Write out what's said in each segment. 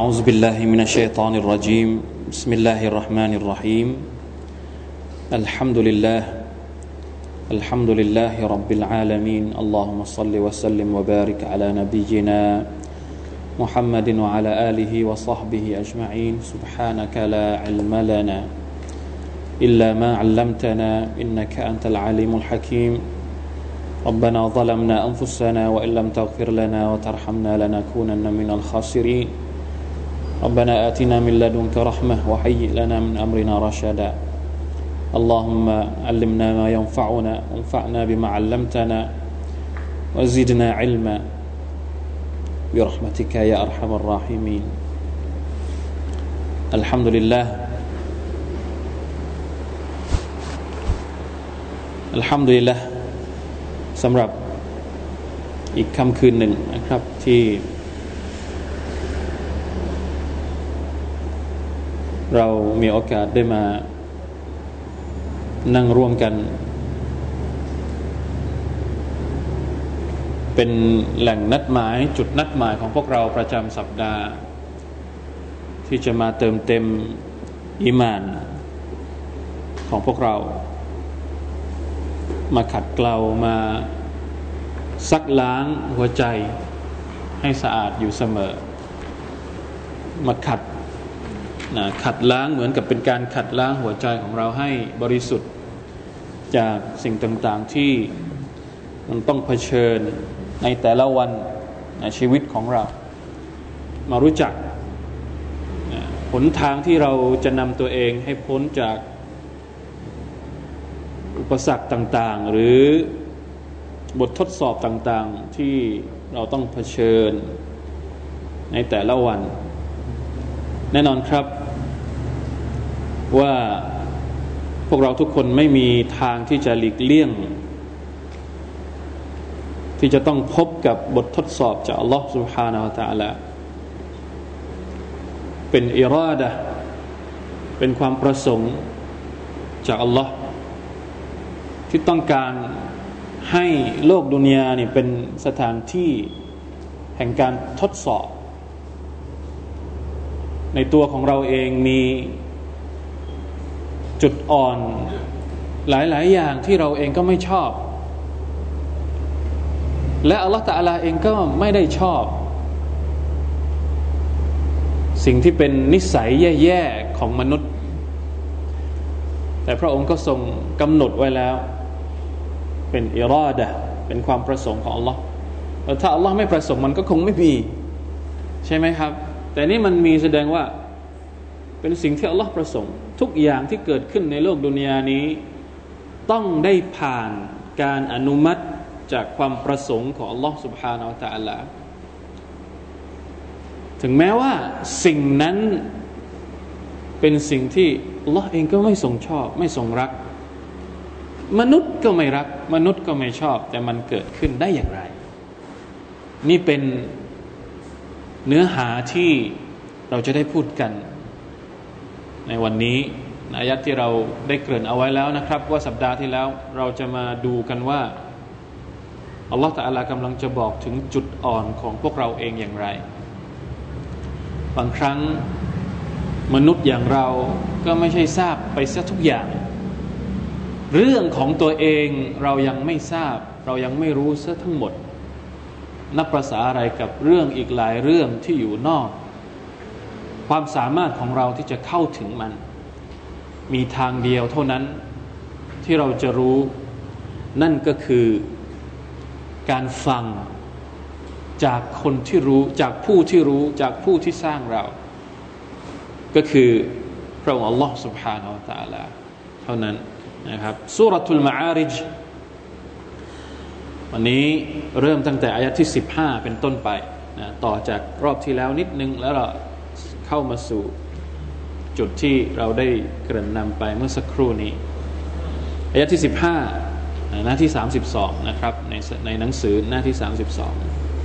أعوذ بالله من الشيطان الرجيم. بسم الله الرحمن الرحيم. الحمد لله. الحمد لله رب العالمين. اللهم صل وسلم وبارك على نبينا محمد وعلى آله وصحبه أجمعين. سبحانك لا علم لنا إلا ما علمتنا إنك أنت العليم الحكيم. ربنا ظلمنا أنفسنا وإن لم تغفر لنا وترحمنا لنكونن من الخاسرين. ربنا آتنا من لدنك رحمة وهيئ لنا من أمرنا رشدا اللهم علمنا ما ينفعنا وانفعنا بما علمتنا وزدنا علما برحمتك يا أرحم الراحمين الحمد لله الحمد لله สำหรับอีกค่ำคืนหนึ่งนะครับที่ เรามีโอกาสได้มา นั่งร่วมกัน เป็นแหล่งนัดหมายจุดนัดหมายของพวกเราประจำสัปดาห์ ที่จะมาเติมเต็มอิมานของพวกเรา มาขัดเกลามาซักล้างหัวใจให้สะอาดอยู่เสมอ มาขัด นะขัดล้างเหมือนกับเป็นการขัดล้างหัวใจของเราให้บริสุทธิ์จากสิ่งต่างๆที่มันต้องเผชิญในแต่ละวันในชีวิตของเรา มารู้จักหนทางที่เราจะนำตัวเองให้พ้นจากอุปสรรคต่างๆ หรือบททดสอบต่างๆที่เราต้องเผชิญในแต่ละวัน แน่นอนครับ ว่าพวกเราทุกคนไม่มีทางที่จะหลีกเลี่ยง ที่จะต้องพบกับบททดสอบจากอัลลอฮฺ سبحانه และ تعالى เป็นอิราดะเป็นความประสงค์จากอัลลอฮ์ที่ต้องการให้โลกดุนยาเนี่ยเป็นสถานที่แห่งการทดสอบ ในตัวของเราเองมี จุดอ่อนหลาย ๆ อย่างที่เราเองก็ไม่ชอบ และอัลลอฮฺตะอาลาเองก็ไม่ได้ชอบ สิ่งที่เป็นนิสัยแย่ ๆ ของมนุษย์ แต่พระองค์ก็ทรงกำหนดไว้แล้ว เป็นอิรอดะเป็นความประสงค์ของอัลลอฮ์ถ้าอัลลอฮ์ไม่ประสงค์มันก็คงไม่มี ใช่ไหมครับ แต่นี่มันมีแสดงว่าเป็นสิ่งที่อัลลอฮ์ประสงค์ ทุกอย่างที่เกิดขึ้นในโลกดุนยานี้ ต้องได้ผ่านการอนุมัติจากความประสงค์ของอัลลอฮ์ سبحانه และ تعالى ถึงแม้ว่าสิ่งนั้นเป็นสิ่งที่อัลลอฮ์เองก็ไม่ทรงชอบ ไม่ทรงรัก มนุษย์ก็ไม่รัก มนุษย์ก็ไม่ชอบ แต่มันเกิดขึ้นได้อย่างไร นี่เป็นเนื้อหาที่เราจะได้พูดกัน ในวันนี้อายัดที่เราได้เกริ่นเอาไว้แล้วนะครับ ว่าสัปดาห์ที่แล้วเราจะมาดูกันว่าอัลลอฮฺตะอาลากำลังจะบอกถึงจุดอ่อนของพวกเราเองอย่างไร บางครั้งมนุษย์อย่างเราก็ไม่ใช่ทราบไปซะทุกอย่าง เรื่องของตัวเองเรายังไม่ทราบ เรายังไม่รู้ซะทั้งหมด นับประษาอะไรกับเรื่องอีกหลายเรื่องที่อยู่นอก ความสามารถของเราที่จะเข้าถึงมัน มีทางเดียวเท่านั้นที่เราจะรู้นั่นก็คือการฟังจากคนที่รู้จากผู้ที่รู้จากผู้ที่สร้างเรา ก็คือพระองค์ Allah سبحانه และ تعالى เท่านั้นนะครับสุรทุลมาอาริจวันนี้เริ่มตั้งแต่อายะที่ 15 เป็นต้นไปนะต่อจากรอบที่แล้วนิดนึงแล้วเรา เข้ามาสู่จุดที่เราได้เกริ่นนำไปเมื่อสักครู่นี้อายะที่ 15 หน้าที่ 32 นะครับ ในในหนังสือหน้าที่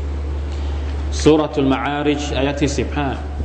32สุรทุลมาอาริชอายะที่ 15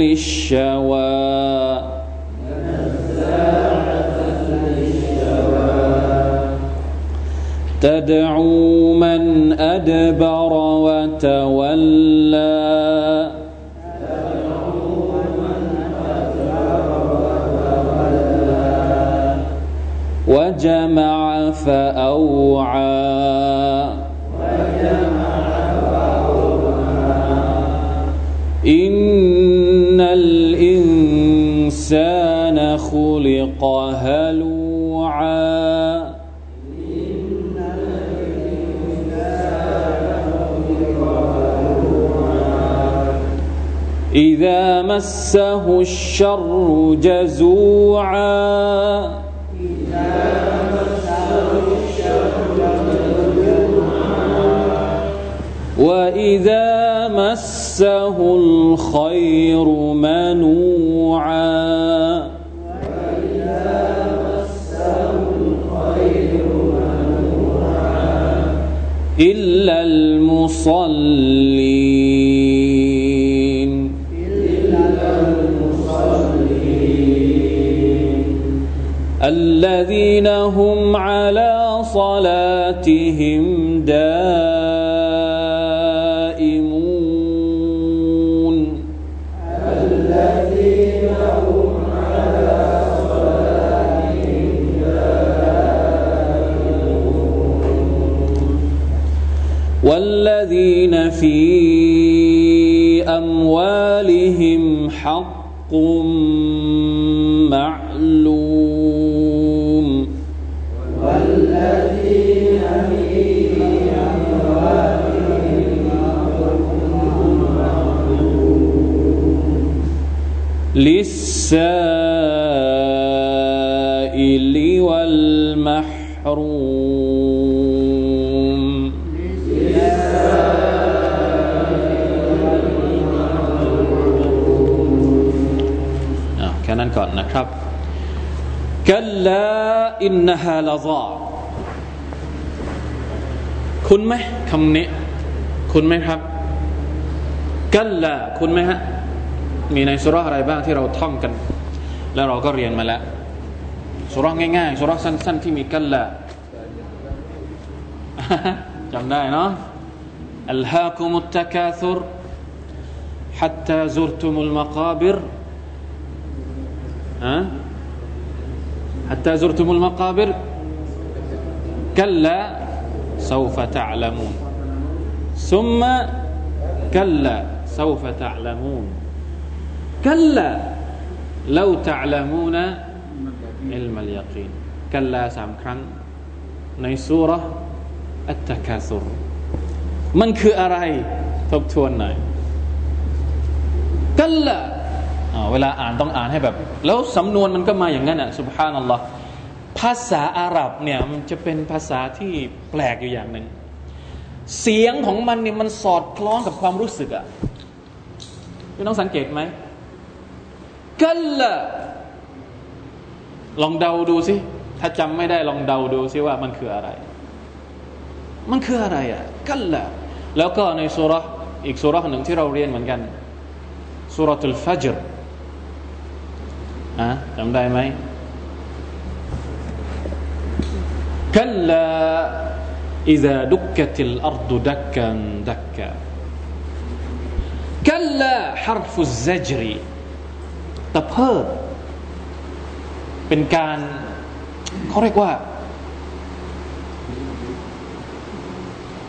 للشوى تدعو من أدبر وتولى. وجمع فأوعى. مسه الشر جزوعا. وإذا مسه الخير منوعا. إلا المصلين. الذين هم على صلاتهم دائمون. والذين في أموالهم حق للسائل والمحرومอ่ะแค่นั้นก่อนนะครับกัลลาอินนฮาลาซาคุณไหมคำนี้ คุณไหมครับ กัลลาคุณไหมฮะ มีในสุราะห์อะไรบ้างที่เราท่องกัน แล้วเราก็เรียนมาแล้วสุราะห์ง่ายๆสุราะห์สั้นๆที่มีกัลลา จำได้เนาะ ألهاكم التكاثر حتى زرتم المقابر ها حتى زرتم المقابر كلا سوف تعلمون ثم كلا سوف تعلمون كلا لو تعلمون علم اليقين كلا สามครั้งในสุรอัตตะคาซุรมันคืออะไร ทบทวนหน่อยกัลละเวลาอ่านต้องอ่านให้แบบ แล้วสำนวนมันก็มาอย่างนั้นอ่ะสุบฮานัลลอฮ์ภาษาอาหรับเนี่ยมันจะเป็นภาษาที่แปลกอยู่อย่างหนึ่ง เสียงของมันเนี่ยมันสอดคล้องกับความรู้สึกอ่ะพี่น้องสังเกตไหม กัลละลองเดาดูสิ ถ้าจำไม่ได้ลองเดาดูสิว่ามันคืออะไร มันคืออะไรอ่ะกัลละแล้วก็ในสุรษอีกสุรษหนึ่งที่เราเรียนเหมือนกันสุรทุลฟัจรอ่ะจำได้ไหมกัลละ إذا دكت الأرض دكا دكا كلا حرف الزجر ตะเพิดเป็นการเขาเรียกว่า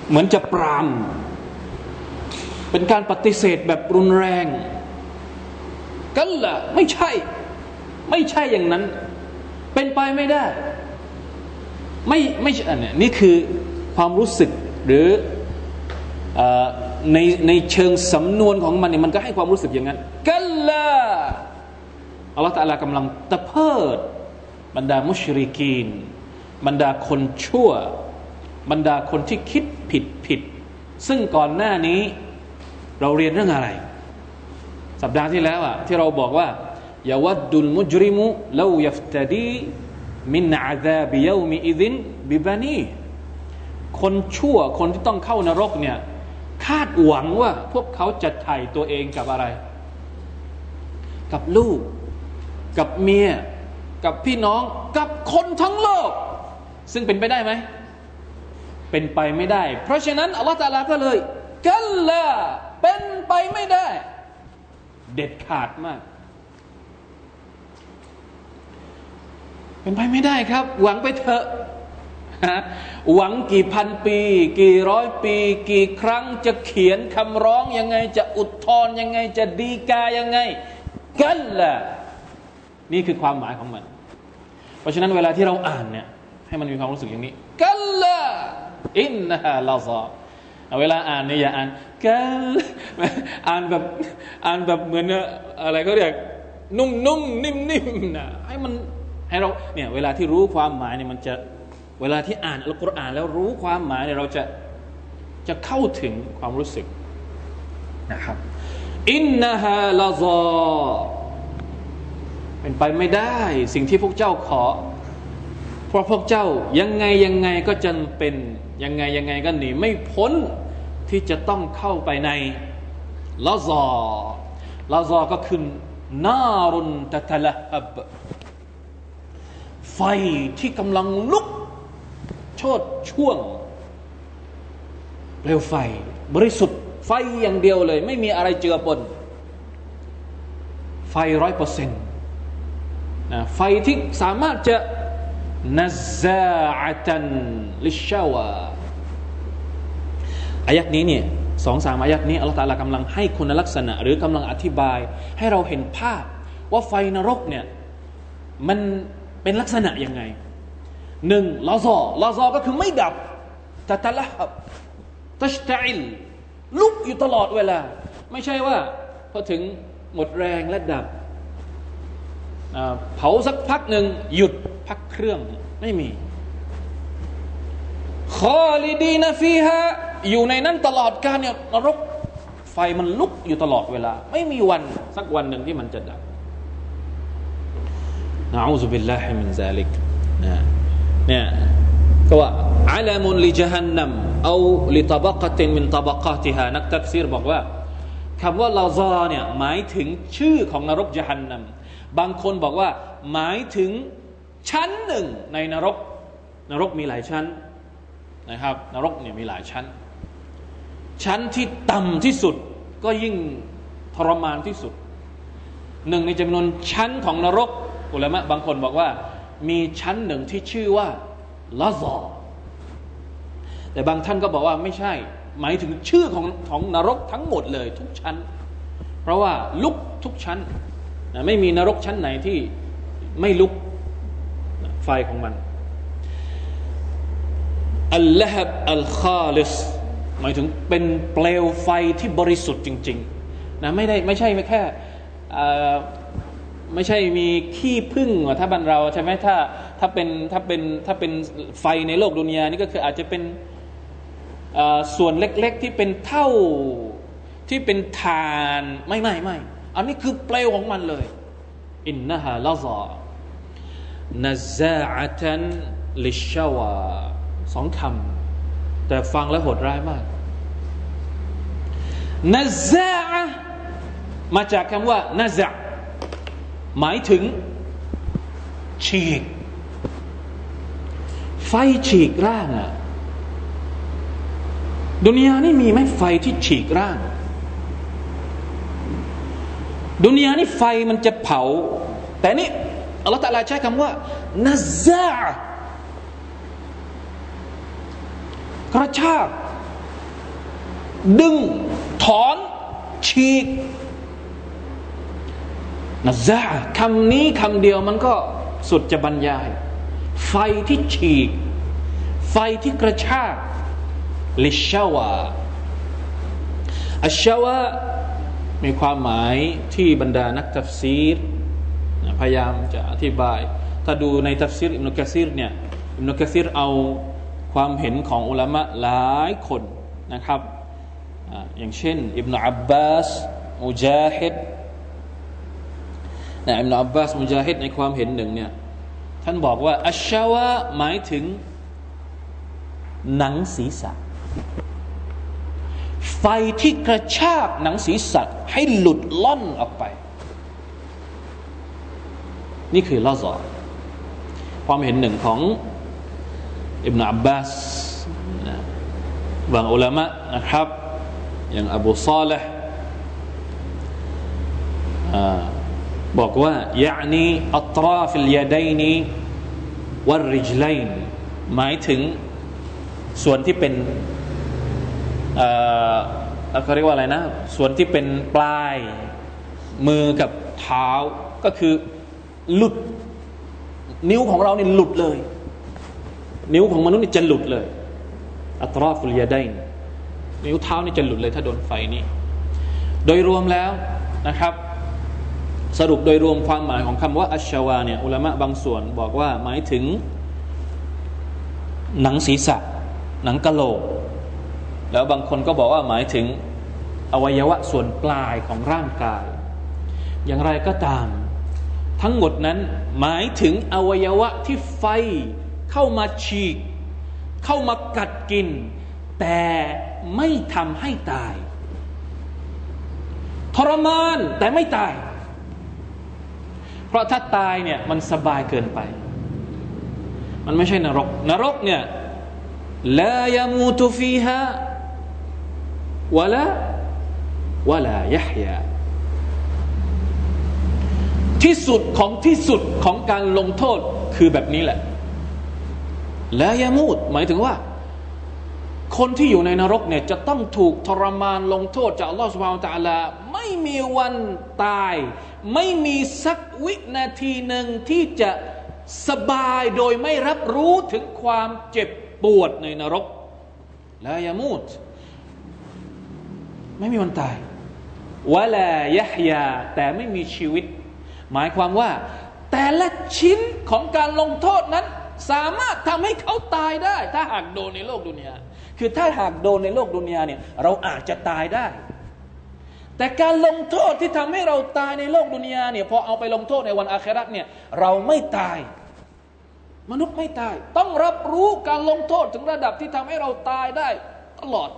เหมือนจะปราม เป็นการปฏิเสธแบบรุนแรง กันละไม่ใช่ ไม่ใช่อย่างนั้น เป็นไปไม่ได้ ไม่ไม่ใช่อันนี้นี่คือความรู้สึกหรืออในในเชิงสำนวนของมันเนี่ยมันก็ให้ความรู้สึกอย่างนั้น กัลลา อัลลอฮฺตะลากำลังตะเพิด บรรดามุชริกีน บรรดาคนชั่ว บรรดาคนที่คิดผิดผิด ซึ่งก่อนหน้านี้เราเรียนเรื่องอะไร สัปดาห์ที่แล้วอะที่เราบอกว่ายาวัดดุลมุจริมุลายัฟตดีมินอาซาบิยามิอิดินบิบานีคนชั่วคนที่ต้องเข้านรกเนี่ยคาดหวังว่าพวกเขาจะไถ่ตัวเองกับอะไร กับลูก กับเมีย กับพี่น้องกับคนทั้งโลก ซึ่งเป็นไปได้ไหม เป็นไปไม่ได้ เพราะฉะนั้นอัลลอฮฺตาลาก็เลยกัลลาเป็นไปไม่ได้ เด็ดขาดมาก เป็นไปไม่ได้ครับ หวังไปเถอะหวังกี่พันปี กี่ร้อยปี กี่ครั้งจะเขียนคำร้องยังไง จะอุทธรยังไง จะดีกายังไง กันล่ะ นี่คือความหมายของมัน เพราะฉะนั้นเวลาที่เราอ่านเนี่ยให้มันมีความรู้สึกอย่างนี้กันละอินนะฮะลาซาเวลาอ่านเนี่ยอย่าอ่านกันอ่านแบบอ่านแบบเหมือนอะไรก็เรียกนุ่มๆนิ่มๆนะให้มันให้เราเนี่ยเวลาที่รู้ความหมายเนี่ยมันจะเวลาที่อ่านอัลกุรอานแล้วรู้ความหมายเนี่ยเราจะจะเข้าถึงความรู้สึกนะครับอินนาฮาลาซอ เป็นไปไม่ได้สิ่งที่พวกเจ้าขอ เพราะพวกเจ้ายังไงยังไงก็จำเป็นยังไงยังไงก็หนีไม่พ้นที่จะต้องเข้าไปในลาซอลาซอก็คือนารุนตะทะละฮับไฟที่กำลังลุกชดช่วงเปลวไฟ บริสุทธิ์ไฟอย่างเดียวเลย ไม่มีอะไรเจือปน ไฟร้อยเปอร์เซ็นต์ นะไฟที่สามารถจะนัซาอัตันลิชาวาอายักนี้เนี่ยสองสามอายักนี้อัลลอฮฺตาลากำลังให้คุณลักษณะ หรือกำลังอธิบาย ให้เราเห็นภาพ ว่าไฟนรกเนี่ยมันเป็นลักษณะยังไงหนึ่งลาซอลาซอก็คือไม่ดับต่ตะละบตัชตอิลลุกอยู่ตลอดเวลา ไม่ใช่ว่าพอถึงหมดแรงและดับ เผาสักพักหนึ่งหยุดพักเครื่องไม่มีخالدين فيهاอยู่ในนั้นตลอดการเนี่ยนรกไฟมันลุกอยู่ตลอดเวลา ไม่มีวันสักวันหนึ่งที่มันจะดับنعوذ بالله من ذلكนะเนี่ยก็ว่าอัลามุนลิจฮันนัมเอาลิตบกตินมินตบกาติฮานักตักซีรบอกว่าคำว่าลาซาเนี่ยหมายถึงชื่อของนรกจฮันนัม บางคนบอกว่า หมายถึงชั้นหนึ่งในนรก นรกมีหลายชั้นนะครับ นรกเนี่ยมีหลายชั้น ชั้นที่ต่ำที่สุดก็ยิ่งทรมานที่สุด หนึ่งในจำนวนชั้นของนรก อุลามะบางคนบอกว่า มีชั้นหนึ่งที่ชื่อว่าลาซอแต่บางท่านก็บอกว่าไม่ใช่ หมายถึงชื่อของของนรกทั้งหมดเลยทุกชั้น เพราะว่าลุกทุกชั้น นะไม่มีนรกชั้นไหนที่ไม่ลุกไฟของมันอัลลฮับอัลคาลิสหมายถึงเป็นเปลวไฟที่บริสุทธิ์จริงๆนะไม่ได้ไม่ใช่ไม่แค่ไม่ใช่มีขี้พึ่งถ้าบ้านเราใช่ไหมถ้าถ้าเป็นถ้าเป็นถ้าเป็นไฟในโลกดุนยานี่ก็คืออาจจะเป็นส่วนเล็กๆที่เป็นเท่าที่เป็นฐานไม่ไม่ไม่ อันนี้คือเปลวของมันเลย อินนะฮะลาซานาซาอัตันลิชาวาสองคำ แต่ฟังแล้วโหดร้ายมากนาซามาจากคำว่านาซาหมายถึง ฉีก ไฟฉีกร่างอะดุนยานี่มีไหมไฟที่ฉีกร่าง ดุนยานี่ไฟมันจะเผา แต่นี่อัลลอฮฺตะลาใช้คำว่านาซากระชากดึง ถอน ฉีกนะซาคำนี้คำเดียวมันก็สุดจะบรรยาย ไฟที่ฉีก ไฟที่กระชากลิชาวาอัชชาวะ มีความหมายที่บรรดานักตัฟซีรพยายามจะอธิบาย ถ้าดูในตัฟซีรอิบนุกะซีรเนี่ยอิบนุกะซีรเอาความเห็นของอุลามะหลายคนนะครับ อย่างเช่นอิบนาอับบาสมุจาฮิดนะอิบนาอับบาสมุจาฮิดในความเห็นหนึ่งเนี่ยท่านบอกว่าالشوىหมายถึงหนังศีรษะ ไฟที่กระชากหนังศีรษะให้หลุดล่อนออกไป นี่คือลาซอความเห็นหนึ่งของอิบนาอับบาสบางอุลามะนะครับ อย่างอบูซาลห์บอกว่ายานีอัตราฟิลยาดัยนีวัริจไลนหมายถึงส่วนที่เป็น เขาเรียกว่าอะไรนะ ส่วนที่เป็นปลายมือกับเท้าก็คือหลุด นิ้วของเราเนี่ยหลุดเลย นิ้วของมนุษย์นี่จะหลุดเลย อัตราฟุลยาไดนนิ้วเท้านี่จะหลุดเลยถ้าโดนไฟนี่โดยรวมแล้วนะครับ สรุปโดยรวมความหมายของคำว่า อัชชาวาเนี่ยอุลามะบางส่วนบอกว่าหมายถึง หนังศีรษะ หนังกะโหลก แล้วบางคนก็บอกว่าหมายถึงอวัยวะส่วนปลายของร่างกาย อย่างไรก็ตาม ทั้งหมดนั้นหมายถึงอวัยวะที่ไฟเข้ามาฉีก เข้ามากัดกิน แต่ไม่ทำให้ตาย ทรมานแต่ไม่ตาย เพราะถ้าตายเนี่ยมันสบายเกินไป มันไม่ใช่นรก นรกเนี่ยลายมูตุฟีฮะ วะละวะลายะฮยาที่สุดของที่สุดของการลงโทษคือแบบนี้แหละแลายามูดหมายถึงว่า คนที่อยู่ในนรกเนี่ยจะต้องถูกทรมานลงโทษจากอัลลอฮฺสุบฮานตะลา ไม่มีวันตาย ไม่มีสักวินาทีหนึ่งที่จะสบายโดยไม่รับรู้ถึงความเจ็บปวดในนรกแลายามูด ไม่มีวันตายวะลายะฮยา แต่ไม่มีชีวิต หมายความว่า แต่ละชิ้นของการลงโทษนั้น สามารถทำให้เขาตายได้ ถ้าหากโดนในโลกดุนยาคือถ้าหากโดนในโลกดุนยาเนี่ยเราอาจจะตายได้ แต่การลงโทษที่ทำให้เราตายในโลกดุนยาเนี่ยพอเอาไปลงโทษในวันอาคราเนี่ยเราไม่ตายมนุษย์ไม่ตาย ต้องรับรู้การลงโทษถึงระดับที่ทำให้เราตายได้ ตลอด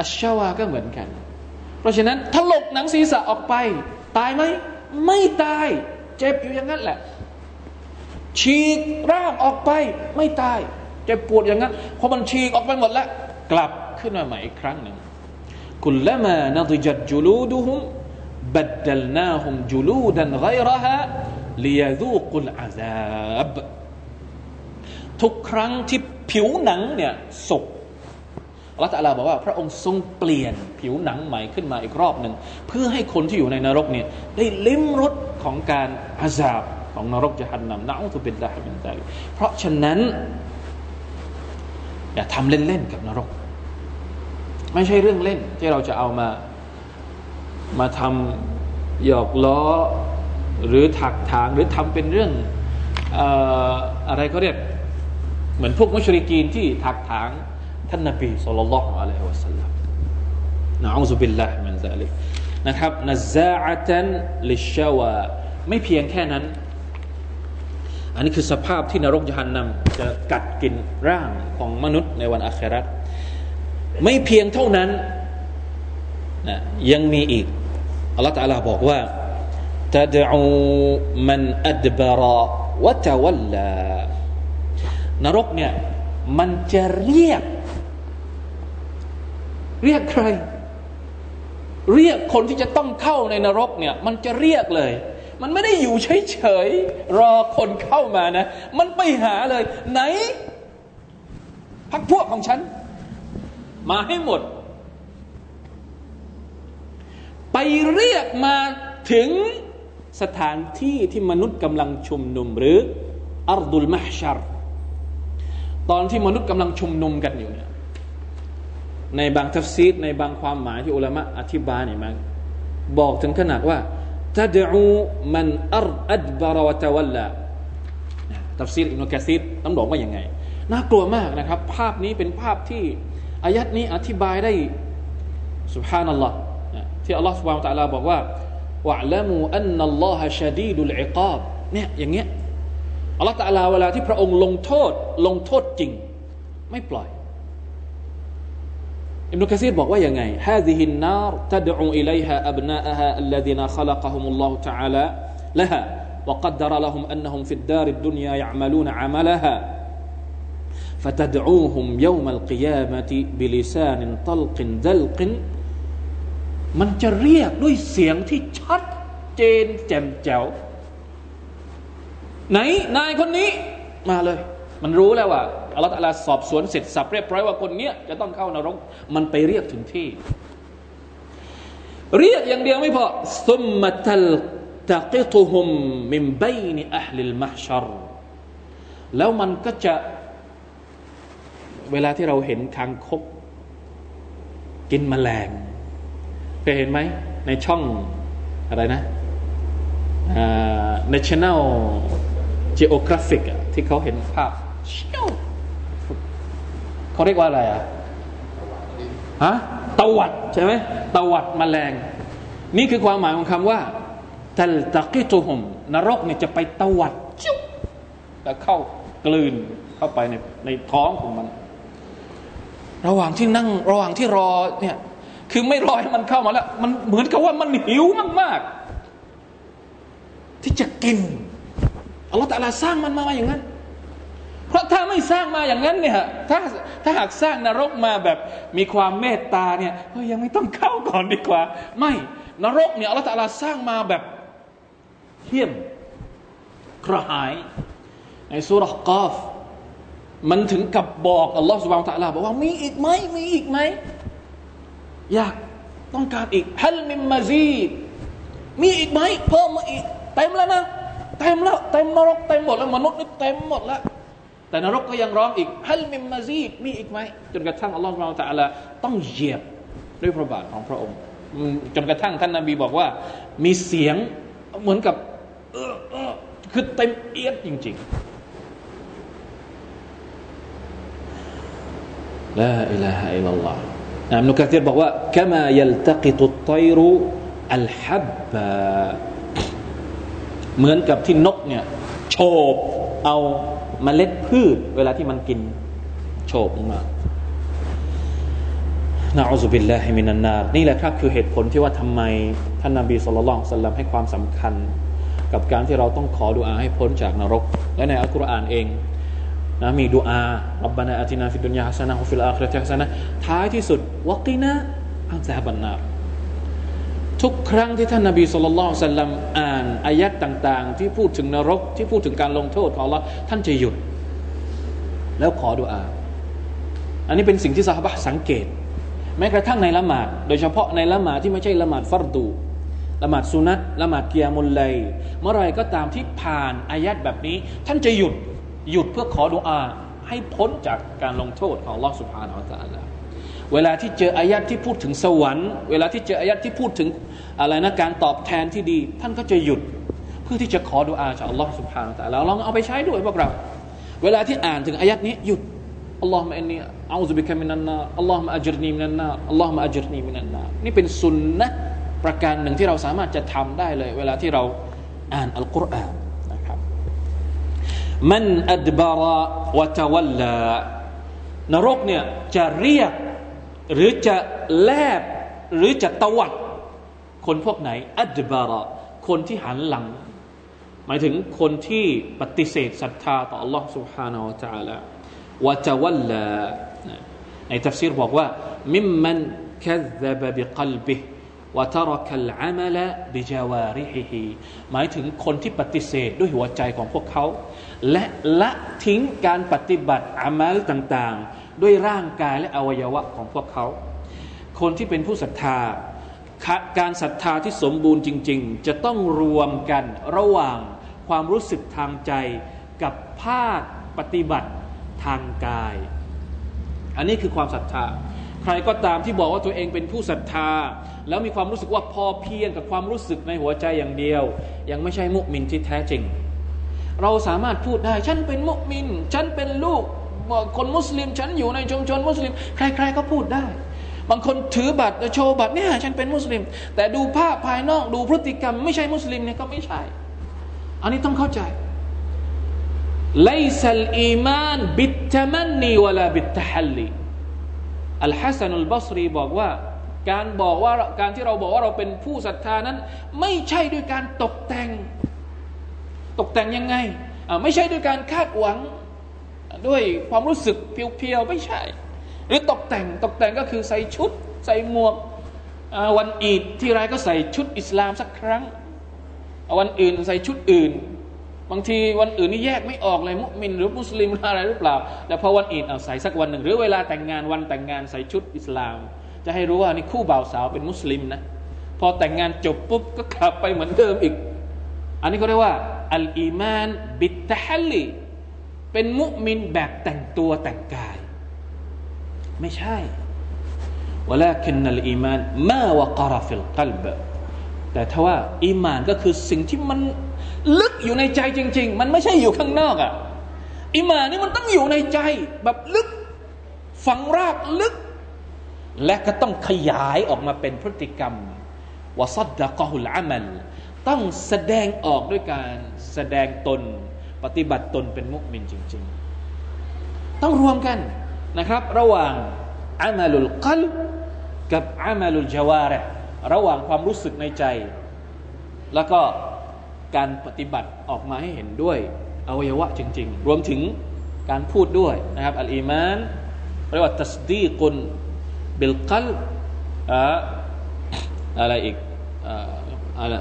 อัชชาวาก็เหมือนกัน เพราะฉะนั้นถลกหนังศีรษะออกไป ตายไหมไม่ตาย เจ็บอยู่อย่างนั้นแหละ ฉีกร่างออกไป ไม่ตาย เจ็บปวดอย่างนั้นพอมันฉีกออกไปหมดแล้ว กลับขึ้นมาใหม่อีกครั้งหนึ่งกุลละมานดิจัดจุลูดุฮุมบัดดลนาฮุมจุลูดันไกรฮะลียดูกุลอาซาบทุกครั้งที่ผิวหนังเนี่ยสุก อัลลอฮฺตะลาบอกว่าพระองค์ทรงเปลี่ยนผิวหนังใหม่ขึ้นมาอีกรอบหนึ่ง เพื่อให้คนที่อยู่ในนรกเนี่ยได้ลิ้มรสของการอาซาบของนรกจะหันนำนะอุตุบิลลาฮิมินตาลิเพราะฉะนั้น อย่าทำเล่นๆกับนรก ไม่ใช่เรื่องเล่นที่เราจะเอามามาทำหยอกล้อหรือถักถางหรือทำเป็นเรื่องอะไรเขาเรียก เหมือนพวกมุชริกีนที่ถักถาง ท่านนบีสุลต่านละฮ์อะลัยฮิวะสัลลัมนะอูซุบิลลาฮ์มินซาลิกนะครับนะซาอะตันลิชาวาไม่เพียงแค่นั้น อันนี้คือสภาพที่นรกยหันนำจะกัดกินร่างของมนุษย์ในวันอาคราตไม่เพียงเท่านั้นนะยังมีอีกอัลลอฮฺตาลาบอกว่าตะดอูมันอัดบาระวะตะวัลลานรกเนี่ยมันจะเรียก เรียกใคร เรียกคนที่จะต้องเข้าในนรกเนี่ย มันจะเรียกเลย มันไม่ได้อยู่เฉยๆรอคนเข้ามานะ มันไปหาเลย ไหนพักพวกของฉัน มาให้หมด ไปเรียกมาถึงสถานที่ที่มนุษย์กำลังชุมนุมหรืออัรดุลมหชารตอนที่มนุษย์กำลังชุมนุมกันอยู่เนี่ย ในบางตัฟซีรในบางความหมายที่อุลามะอธิบายเนี่ยมันบอกถึงขนาดว่าتدعو من أدبر وتولىตัฟซีรอิบนุกะซีรต้องบอกว่าอย่างไง น่ากลัวมากนะครับ ภาพนี้เป็นภาพที่อายัดนี้อธิบายได้سبحان اللهที่الله سبحانه وتعالىบอกว่าواعلموا أن الله شديد العقابเนี่ยอย่างเงี้ยอัลลอฮ์ตะลาเวลาที่พระองค์ลงโทษลงโทษจริง ไม่ปล่อย อิบนุกะซีรบอกว่าอย่างไง هذه النار تدعو إليها أبناءها الذين خلقهم الله تعالى لها وقدر لهم أنهم في الدار الدنيا يعملون عملها فتدعوهم يوم القيامة بلسان طلق دلق มันจะเรียกด้วยเสียงที่ชัดเจนแจ่มแจ๋วไหนนายคนนี้มาเลย มันรู้แล้วว่า อัลลอฮฺลาสอบสวนเสร็จสับเรียบร้อยว่าคนเนี้ยจะต้องเข้านรก มันไปเรียกถึงที่ เรียกอย่างเดียวไม่พอซุมมะตัลตะกิตุฮุมมิมบัยนอัลลิลมะชรแล้วมันก็จะเวลาที่เราเห็นคางคก กินแมลงเคยเห็นไหม ในช่องอะไรนะ National Geographic ที่เขาเห็นภาพเชี่ยว เขาเรียกว่าอะไรอะฮะตวัดใช่ไหมตวัดมแมลง นี่คือความหมายของคำว่าตัลตะกิตุฮมนรกเนี่ยจะไปตวัดจุ๊บแล้วเข้ากลืนเข้าไปในในท้องของมัน ระหว่างที่นั่งระหว่างที่รอเนี่ยคือไม่รอให้มันเข้ามาแล้ว มันเหมือนกับว่ามันหิวมาก ๆ ที่จะกินอัลลอฮฺตะลาสร้างมันมาอย่างนั้น เพราะถ้าไม่สร้างมาอย่างนั้นเนี่ยถ้าถ้าหากสร้างนรกมาแบบมีความเมตตาเนี่ยเฮ้ยยังไม่ต้องเข้าก่อนดีกว่า ไม่นรกเนี่ยอัลลอฮฺตะลาสร้างมาแบบเที่ยมกระหายในสุรกอฟมันถึงกับบอกอัลลอฮฺสุบานตะลาบอกว่ามีอีกไหมมีอีกไหมอยากต้องการอีกฮัลมิมมาซีดมีอีกไหมเพิ่มมาอีกเต็มแล้วนะเต็มแล้วเต็มนรกเต็มหมดแล้วมนุษย์นี่เต็มหมดแล้ว แต่นรกก็ยังร้องอีกฮัลมิมมาซีดมีอีกไหมจนกระทั่งอัลลอฮฺเราแต่ละต้องเหยียบด้วยพระบาทของพระองค์จนกระทั่งท่านนาบีบอกว่า มีเสียงเหมือนกับเออเออคือเต็มเอียดจริงๆ لا إله إلا الله อิบนุกะซีรบอกว่า كما يلتقط الطير الحب เหมือนกับที่นกเนี่ยโฉบเอา เมล็ดพืช เวลาที่มันกินسبحان الله نعوذ بالله من النارนี่แหละครับคือเหตุผลที่ว่าทำไมท่านนาบี صلى الله عليه وسلم ให้ความสำคัญ กับการที่เราต้องขอดุอาให้พ้นจากนรก และในอัลกุรอานเองนะมีดูอาอับบานาอัตินาฟิดุนยาฮัสนะฮุฟิลอาคราติฮัสนะท้ายที่สุดوقنا عذاب النار ทุกครั้งที่ท่านนาบี صلى الله عليه وسلم อ่านอายัดต่าง ๆ ที่พูดถึงนรกที่พูดถึงการลงโทษของเราท่านจะหยุด แล้วขอดุอา อันนี้เป็นสิ่งที่สาบะสังเกต แม้กระทั่งในละหมาด โดยเฉพาะในละหมาดที่ไม่ใช่ละหมาดฟัรดูละหมาดสุนัตละหมาดเกียมุลไลย เมื่อไรก็ตามที่ผ่านอายัดแบบนี้ ท่านจะหยุดหยุดเพื่อขอดุอา ให้พ้นจากการลงโทษของลอสุภาอัลตะลา เวลาที่เจออายัดที่พูดถึงสวรรค์ เวลาที่เจออายัดที่พูดถึงอะไรนะการตอบแทนที่ดี ท่านก็จะหยุดเพื่อที่จะขอดุอาจากอัลลอฮฺสุบฮานาอัลลอฮฺลองเอาไปใช้ด้วยพวกเรา เวลาที่อ่านถึงอายัดนี้หยุดอัลลอฮฺมะอินนีอัลลอฮฺบิคามินันนาอัลลอฮฺมะอัจรนีมินันนาอัลลอฮฺมะอัจรนีมินันนานี่เป็นสุนนะประการหนึ่งที่เราสามารถจะทำได้เลย เวลาที่เราอ่านอัลกุรอานนะครับมันอัดบาระวะตะวัลลานรกเนี่ยจะเรียก หรือจะแลบหรือจะตวัดคนพวกไหนอัดบาระคนที่หันหลัง หมายถึงคนที่ปฏิเสธศรัทธาต่อ Allah سبحانه และ تعالى วะตะวัลลาในทัฟซีรบอกว่ามิมมัน كذب بقلبه วะตรคัลอามัลบิจาวาริฮิฮิหมายถึงคนที่ปฏิเสธด้วยหัวใจของพวกเขา และละทิ้งการปฏิบัติอามัลต่างๆ ด้วยร่างกายและอวัยวะของพวกเขา คนที่เป็นผู้ศรัทธา การศรัทธาที่สมบูรณ์จริง ๆ จะต้องรวมกันระหว่างความรู้สึกทางใจกับภาคปฏิบัติทางกาย อันนี้คือความศรัทธา ใครก็ตามที่บอกว่าตัวเองเป็นผู้ศรัทธา แล้วมีความรู้สึกว่าพอเพียงกับความรู้สึกในหัวใจอย่างเดียว ยังไม่ใช่มุมินที่แท้จริง เราสามารถพูดได้ ฉันเป็นมุมิน ฉันเป็นลูก คนมุสลิม ฉันอยู่ในชุมชนมุสลิม ใคร ๆ ก็พูดได้ บางคนถือบัตรโชว์บัตรเนี่ยฉันเป็นมุสลิม แต่ดูภาพภายนอกดูพฤติกรรม ไม่ใช่มุสลิมเนี่ยก็ไม่ใช่ อันนี้ต้องเข้าใจليس الإيمان بالتمني ولا بالتحليอัลฮัสซันุลบัสรีบอกว่า การบอกว่าการที่เราบอกว่าเราเป็นผู้ศรัทธานั้น ไม่ใช่ด้วยการตกแต่ง ตกแต่งยังไง ไม่ใช่ด้วยการคาดหวัง ด้วยความรู้สึกเพียวๆไม่ใช่ หรือตกแต่งตกแต่งก็คือใส่ชุด ใส่หมวกวันอีดที่ไรก็ใส่ชุดอิสลามสักครั้ง วันอื่นใส่ชุดอื่น บางทีวันอื่นนี่แยกไม่ออกเลยมุมินหรือมุสลิมอะไรหรือเปล่า แต่พอวันอีดเอาใส่สักวันหนึ่ง หรือเวลาแต่งงานวันแต่งงานใส่ชุดอิสลาม จะให้รู้ว่านี่คู่บ่าวสาวเป็นมุสลิมนะพอแต่งงานจบปุ๊บก็กลับไปเหมือนเดิมอีก อันนี้ก็เรียกว่าอัลอีมานบิตตะฮัลลี เป็นมุมินแบบแต่งตัวแต่งกาย ไม่ใช่วลาคินนัลอีมานมาวะกรฟิลกัลบแต่ถ้าว่าอีมานก็คือสิ่งที่มันลึกอยู่ในใจจริง ๆ มันไม่ใช่อยู่ข้างนอกอะ่ะอิมานนี่มันต้องอยู่ในใจ แบบลึกฝังรากลึก และก็ต้องขยายออกมาเป็นพฤติกรรมวสัดดะกอฮุลอามัลต้องแสดงออกด้วยการแสดงตน ปฏิบัติตนเป็นมุกมินจริง ๆ ต้องรวมกันนะครับ ระหว่างอามัลุลกัลกับอามัลุลจาวาระระหว่างความรู้สึกในใจ แล้วก็การปฏิบัติออกมาให้เห็นด้วยอวัยวะจริง ๆ รวมถึงการพูดด้วยนะครับอัลอีมานเรียกว่าตัสดีกุนบิลกัลอะไรอีกอะไร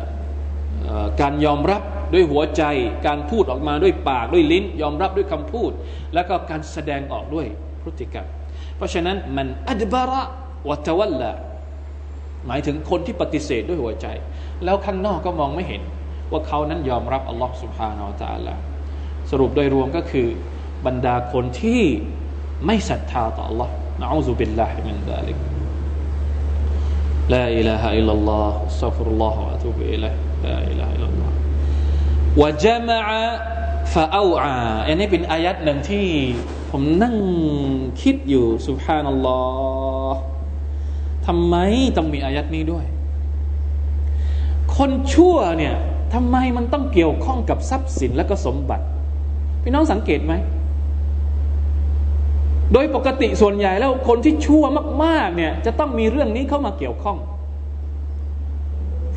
การยอมรับด้วยหัวใจ การพูดออกมาด้วยปากด้วยลิ้น ยอมรับด้วยคำพูด แล้วก็การแสดงออกด้วยพฤติกรรม เพราะฉะนั้นมันอัดบาระวัตวัลละหมายถึงคนที่ปฏิเสธด้วยหัวใจ แล้วข้างนอกก็มองไม่เห็น ว่าเขานั้นยอมรับอัลลอฮ์ سبحانه وتعالى สรุปโดยรวมก็คือบรรดาคนที่ไม่ศรัทธาต่อ อัลลอฮ์ نعوذ بالله من ذلك لا إله إلا الله أستغفر الله وأتوب إليه لا إله إلا الله وجمع فأوعى อันนี้เป็นอายัดหนึ่งที่ผมนั่งคิดอยู่سبحان اللهฮ์ทำไมต้องมีอายัดนี้ด้วย คนชั่วเนี่ยทำไมมันต้องเกี่ยวข้องกับทรัพย์สินและก็สมบัติ พี่น้องสังเกตไหม โดยปกติส่วนใหญ่แล้วคนที่ชั่วมาก ๆ เนี่ย จะต้องมีเรื่องนี้เข้ามาเกี่ยวข้อง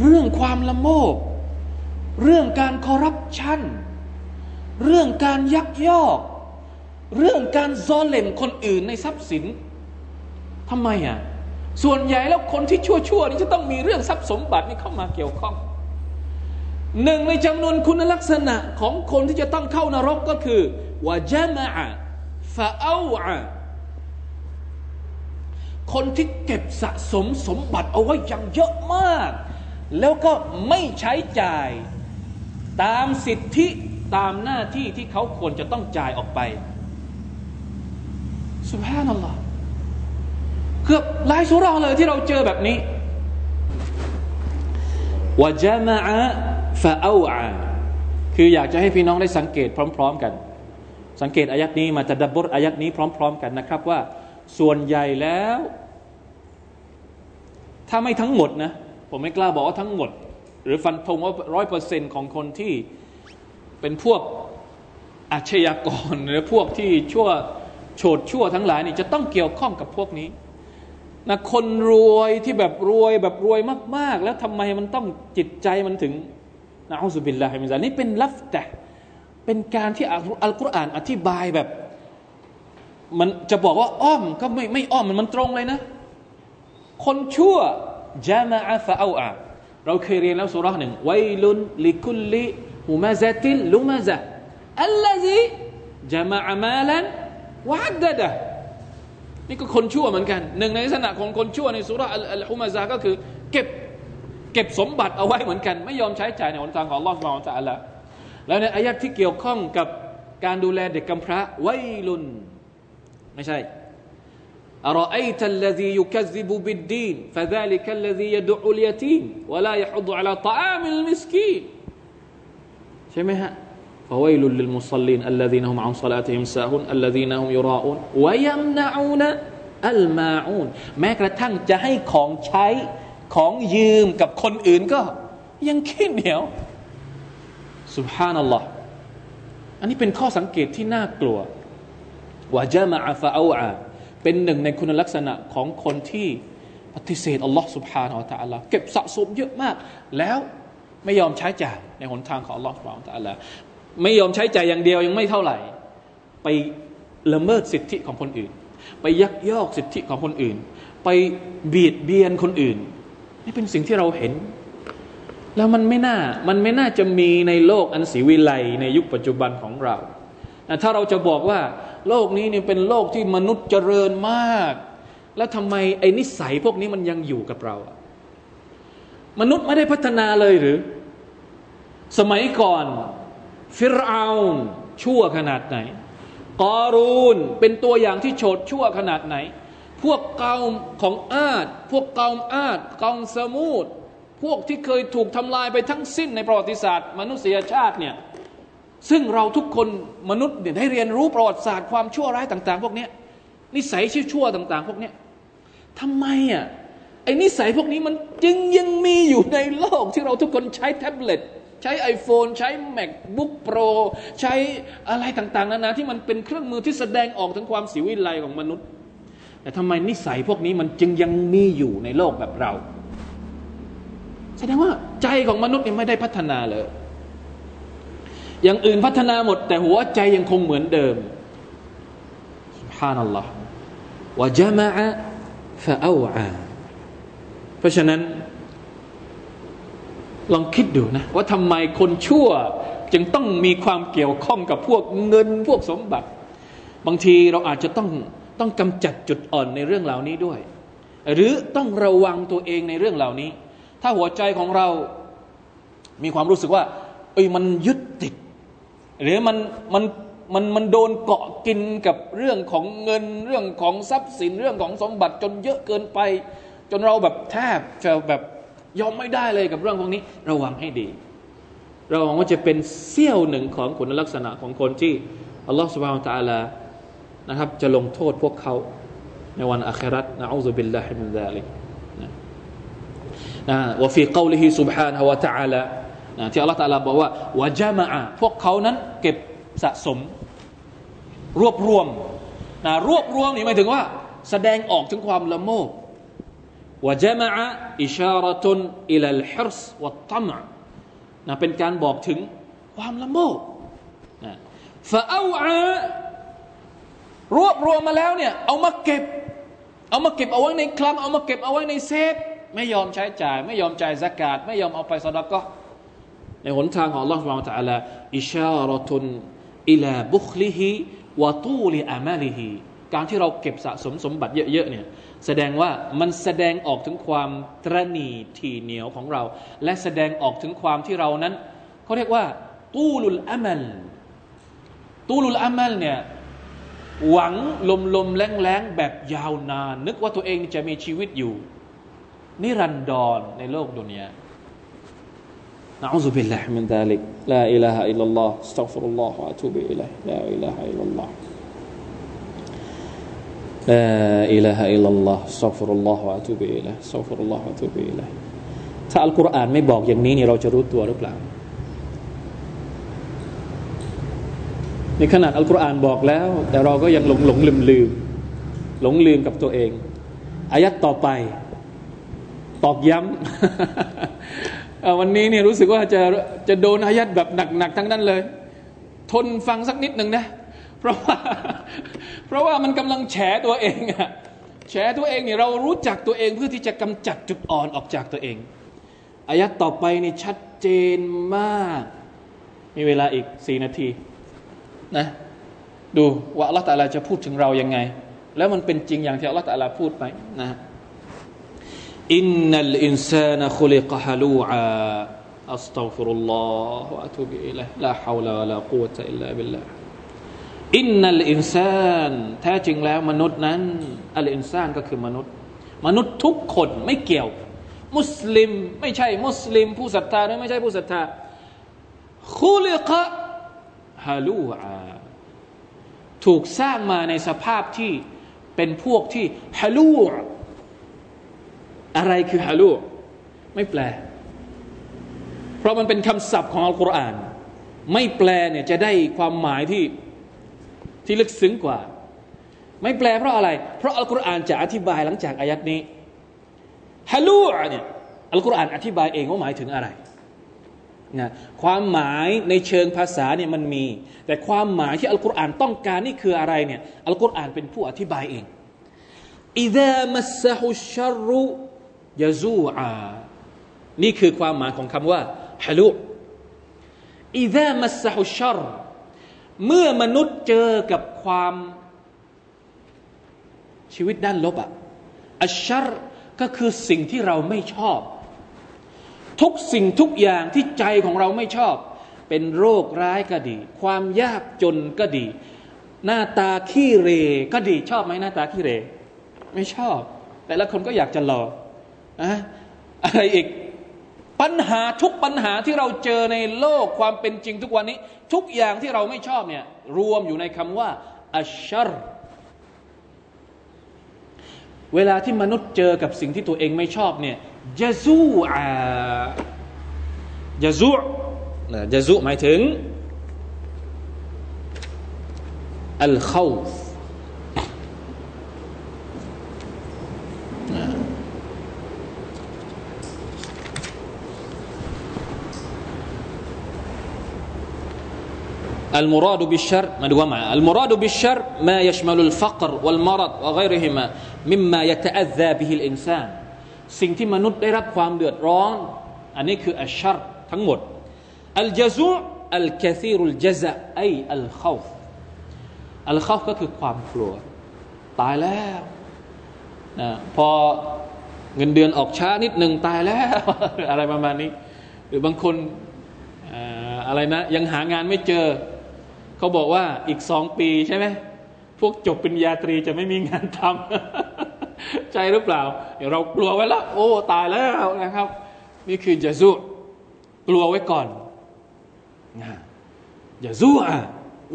เรื่องความละโมบ เรื่องการคอร์รัปชัน เรื่องการยักยอก เรื่องการซอเลมคนอื่นในทรัพย์สินทำไมอะส่วนใหญ่แล้วคนที่ชั่วๆนี่จะต้องมีเรื่องทรัพย์สมบัตินี่เข้ามาเกี่ยวข้องหนึ่งในจำนวนคุณลักษณะของคนที่จะต้องเข้านรกก็คือวาจามะฟาเอาอะคนที่เก็บสะสมสมบัติเอาไว้อย่างเยอะมาก แล้วก็ไม่ใช้จ่ายตามสิทธิตามหน้าที่ที่เขาควรจะต้องจ่ายออกไปสุภาพนัลลอฮ์เกือบหลายสุราเลยที่เราเจอแบบนี้วาจามะฟาเอาอาคืออยากจะให้พี่น้องได้สังเกตพร้อม ๆ กัน สังเกตอายัดนี้มาจะดับบทอายัดนี้พร้อม ๆ กันนะครับว่า ส่วนใหญ่แล้ว ถ้าไม่ทั้งหมดนะ ผมไม่กล้าบอกว่าทั้งหมด หรือฟันธงว่าร้อยเปอร์เซ็นของคนที่เป็นพวกอาชญากร หรือพวกที่ชั่วโฉดชั่วทั้งหลายนี่จะต้องเกี่ยวข้องกับพวกนี้นะคนรวยที่แบบรวยแบบรวยมาก ๆ แล้วทำไมมันต้องจิตใจมันถึงนะอัลลอฮฺบิลลาฮิมิซานี่เป็นลัฟแต่เป็นการที่อัลกุรอานอธิบายแบบ มันจะบอกว่าอ้อมก็ไม่ไม่อ้อมมันมันตรงเลยนะ คนชั่ว จามาอาฟาเอาอาเราเคยเรียนแล้วสุรหนึ่งไวลุนลิคุลลิฮุมาซาติลลุมาซะอัลลซีจามาอามาลันวัดดะนี่ก็คนชั่วเหมือนกัน หนึ่งในลักษณะของคนชั่วในสุราอัลฮุมาซาก็คือ เก็บเก็บสมบัติเอาไว้เหมือนกัน ไม่ยอมใช้จ่ายในหนทางของลอสมาอัลละแล้วในอายะที่เกี่ยวข้องกับการดูแลเด็กกำพร้าไวลุน ไม่ใช่ أرأيت الذي يكذب بالدين فذلك الذي يدعو اليتيم ولا يحض على طعام المسكين ใช่ไหมฮะ فويل للمصلين الذين هم عن صلاتهم ساهون الذين هم يراءون ويمنعون الماعون แม้กระทั่งจะให้ของใช้ของยืมกับคนอื่นก็ ยังขี้เหนียว سبحان الله อันนี้เป็นข้อสังเกตที่น่ากลัวว่าจะมาอาฟาอา เป็นหนึ่งในคุณลักษณะของคนที่ปฏิเสธอัลลอฮ์สุบฮานาอัลตะอัลลเก็บสะสมเยอะมาก แล้วไม่ยอมใช้จ่ายในหนทางของอัลลอฮ์สุบฮานาอัลตะอัลลไม่ยอมใช้จ่ายอย่างเดียวยังไม่เท่าไหร่ ไปละเมิดสิทธิของคนอื่น ไปยักยอกสิทธิของคนอื่น ไปเบียดเบียนคนอื่น นี่เป็นสิ่งที่เราเห็น แล้วมันไม่น่ามันไม่น่าจะมีในโลกอันศรีวิไลในยุคปัจจุบันของเรา ถ้าเราจะบอกว่า โลกนี้เนี่ยเป็นโลกที่มนุษย์เจริญมาก แล้วทำไมไอ้นิสัยพวกนี้มันยังอยู่กับเรา มนุษย์ไม่ได้พัฒนาเลยหรือ สมัยก่อน ฟิรอานชั่วขนาดไหน กอรูนเป็นตัวอย่างที่โฉดชั่วขนาดไหน พวกเกาของอาดพวกเกาอาดเกาสมูดพวกที่เคยถูกทำลายไปทั้งสิ้นในประวัติศาสตร์ มนุษยชาติเนี่ย ซึ่งเราทุกคนมนุษย์เนี่ยได้เรียนรู้ประวัติศาสตร์ความชั่วร้ายต่าง ๆ พวกนี้นิสัยชั่วต่าง ๆ พวกนี้ทำไมอะไอ้นิสัยพวกนี้มันจึงยังมีอยู่ในโลกที่เราทุกคนใช้แท็บเล็ตใช้ iPhone ใช้ MacBook Pro ใช้อะไรต่างๆนานาที่มันเป็นเครื่องมือที่แสดงออกถึงความสิวิไลของมนุษย์ แต่ทำไมนิสัยพวกนี้มันจึงยังมีอยู่ในโลกแบบเรา แสดงว่าใจของมนุษย์ยังไม่ได้พัฒนาเลย อย่างอื่นพัฒนาหมด แต่หัวใจยังคงเหมือนเดิม سبحان นัลลอฮ์วะจามะฟะอาอาเพราะฉะนั้น ลองคิดดูนะ ว่าทำไมคนชั่ว จึงต้องมีความเกี่ยวข้องกับพวกเงินพวกสมบัติ บางทีเราอาจจะต้องต้องกำจัดจุดอ่อนในเรื่องเหล่านี้ด้วย หรือต้องระวังตัวเองในเรื่องเหล่านี้ ถ้าหัวใจของเรามีความรู้สึกว่าเอ้ยมันยึดติด หรือมันมันมันมันโดนเกาะกินกับเรื่องของเงินเรื่องของทรัพย์สินเรื่องของสมบัติจนเยอะเกินไป จนเราแบบแทบจะแบบยอมไม่ได้เลยกับเรื่องพวกนี้ ระวังให้ดี ระวังว่าจะเป็นเสี้ยวหนึ่งของคุณลักษณะของคนที่อัลลอฮฺสุบฮานะตะลานะครับ จะลงโทษพวกเขาในวันอัครัตนะอูซุบิลลาฮิมินซาลิกนะนะวะฟีกาวลิฮิสุบฮานะฮะวะตะอาลา นะที่อัลลอฮฺตาลาบอกว่าวะจามะพวกเขานั้นเก็บสะสม รวบรวมนะรวบรวมนี่หมายถึงว่า แสดงออกถึงความละโมบวะจามะอิชารตุนอิลัลฮิรสวัตตมะนะเป็นการบอกถึงความละโมบนะฟะเอาอารวบรวมมาแล้วเนี่ยเอามาเก็บ เอามาเก็บเอาไว้ในคลังเอามาเก็บเอาไว้ในเซฟ ไม่ยอมใช้จ่าย ไม่ยอมจ่ายสกาดไม่ยอมเอาไปสดก็ ในหนทางของ Allah سبحانه และ تعالى อิชาระตุนอิลาบุคลิฮิวะตูลิอามาลิฮิการที่เราเก็บสะสมสมบัติเยอะๆเนี่ยแสดงว่ามันแสดงออกถึงความตรณีทีเหนียวของเรา และแสดงออกถึงความที่เรานั้นเขาเรียกว่าตูลุลอามัลตูลุลอามัลเนี่ยหวังลมลมแรงแรงแบบยาวนาน นึกว่าตัวเองจะมีชีวิตอยู่ นิรันดรในโลกดุนยา نعوذ بالله من ذلك لا إله إلا الله استغفر الله وأتوب إليه لا إله إلا الله لا إله إلا الله استغفر الله وأتوب إليه استغفر الله وأتوب إليه ถ้าอัลกุรอานไม่บอกอย่างนี้นี่เราจะรู้ตัวหรือเปล่าในขนาดอัลกุรอานบอกแล้ว แต่เราก็ยังหลงหลงลืมลืมหลงลืมกับตัวเอง อายัดต่อไป ตอกย้ำ วันนี้เนี่ยรู้สึกว่าจะจะโดนอายัดแบบหนักๆทั้งนั้นเลย ทนฟังสักนิดหนึ่งนะ เพราะว่าเพราะว่ามันกำลังแฉตัวเองอะแฉตัวเองเนี่ยเรารู้จักตัวเองเพื่อที่จะกำจัดจุดอ่อนออกจากตัวเองอายัดต่อไปนี่ชัดเจนมาก มีเวลาอีกสี่นาทีนะดูว่าอัลลอฮฺ تعالى จะพูดถึงเรายังไง แล้วมันเป็นจริงอย่างที่อัลลอฮฺ تعالى พูดไปนะ إن الإنسان خلق هلوعا أستغفر الله وأتوب إليه لا حول ولا قوة إلا بالله إن الإنسان แท้จริงแล้วมนุษย์นั้น الإنسان ก็คือมนุษย์ มนุษย์ทุกคนไม่เกี่ยว มุสลิมไม่ใช่มุสลิม ผู้ศรัทธาหรือไม่ใช่ผู้ศรัทธาคุลิกะฮาลูอาถูกสร้างมาในสภาพที่เป็นพวกที่ฮาลูอ อะไรคือฮาลูไม่แปล เพราะมันเป็นคำศัพท์ของอัลกุรอาน ไม่แปลเนี่ยจะได้ความหมายที่ที่ลึกซึ้งกว่า ไม่แปลเพราะอะไร เพราะอัลกุรอานจะอธิบายหลังจากอายัดนี้ฮาลูเนี่ยอัลกุรอานอธิบายเองว่าหมายถึงอะไรนะความหมายในเชิงภาษาเนี่ยมันมี แต่ความหมายที่อัลกุรอานต้องการนี่คืออะไรเนี่ยอัลกุรอานเป็นผู้อธิบายเองอิดามัสฮุชรุ ยาซูอานี่คือความหมายของคำว่าฮาลูอิดามัสฮุชรเมื่อมนุษย์เจอกับความชีวิตด้านลบอะอัชชรก็คือสิ่งที่เราไม่ชอบ ทุกสิ่งทุกอย่างที่ใจของเราไม่ชอบ เป็นโรคร้ายก็ดี ความยากจนก็ดี หน้าตาขี้เรก็ดีชอบไหมหน้าตาขี้เร ไม่ชอบ แต่ละคนก็อยากจะหล่อ อะอะไรอีกปัญหาทุกปัญหาที่เราเจอในโลกความเป็นจริงทุกวันนี้ ทุกอย่างที่เราไม่ชอบเนี่ยรวมอยู่ในคำว่าอัชชรเวลาที่มนุษย์เจอกับสิ่งที่ตัวเองไม่ชอบเนี่ยยะซูอายะซูนะยะซูหมายถึงอัลเข้า المراد بالشر มาดูว่า ما المراد بالشر ما يشمل الفقر والمرض وغيرهما مما يتأذى به الإنسان สิ่งที่มนุษย์ได้รับความเดือดร้อน อันนี้คือالشر ทั้งหมด الجزوع الكثير الجزع أي الخوف الخوف ก็คือความกลัว ตายแล้วนะพอเงินเดือนออกช้านิดหนึ่งตายแล้ว อะไรประมาณนี้ หรือบางคนอะไรนะ ยังหางานไม่เจอ เขาบอกว่าอีกสองปีใช่ไหมพวกจบปริญญาตรีจะไม่มีงานทำใจหรือเปล่าเรากลัวไว้แล้ว โอ้ ตายแล้วนะครับ นี่คือจะสู้กลัวไว้ก่อนนะอย่าสู้อะ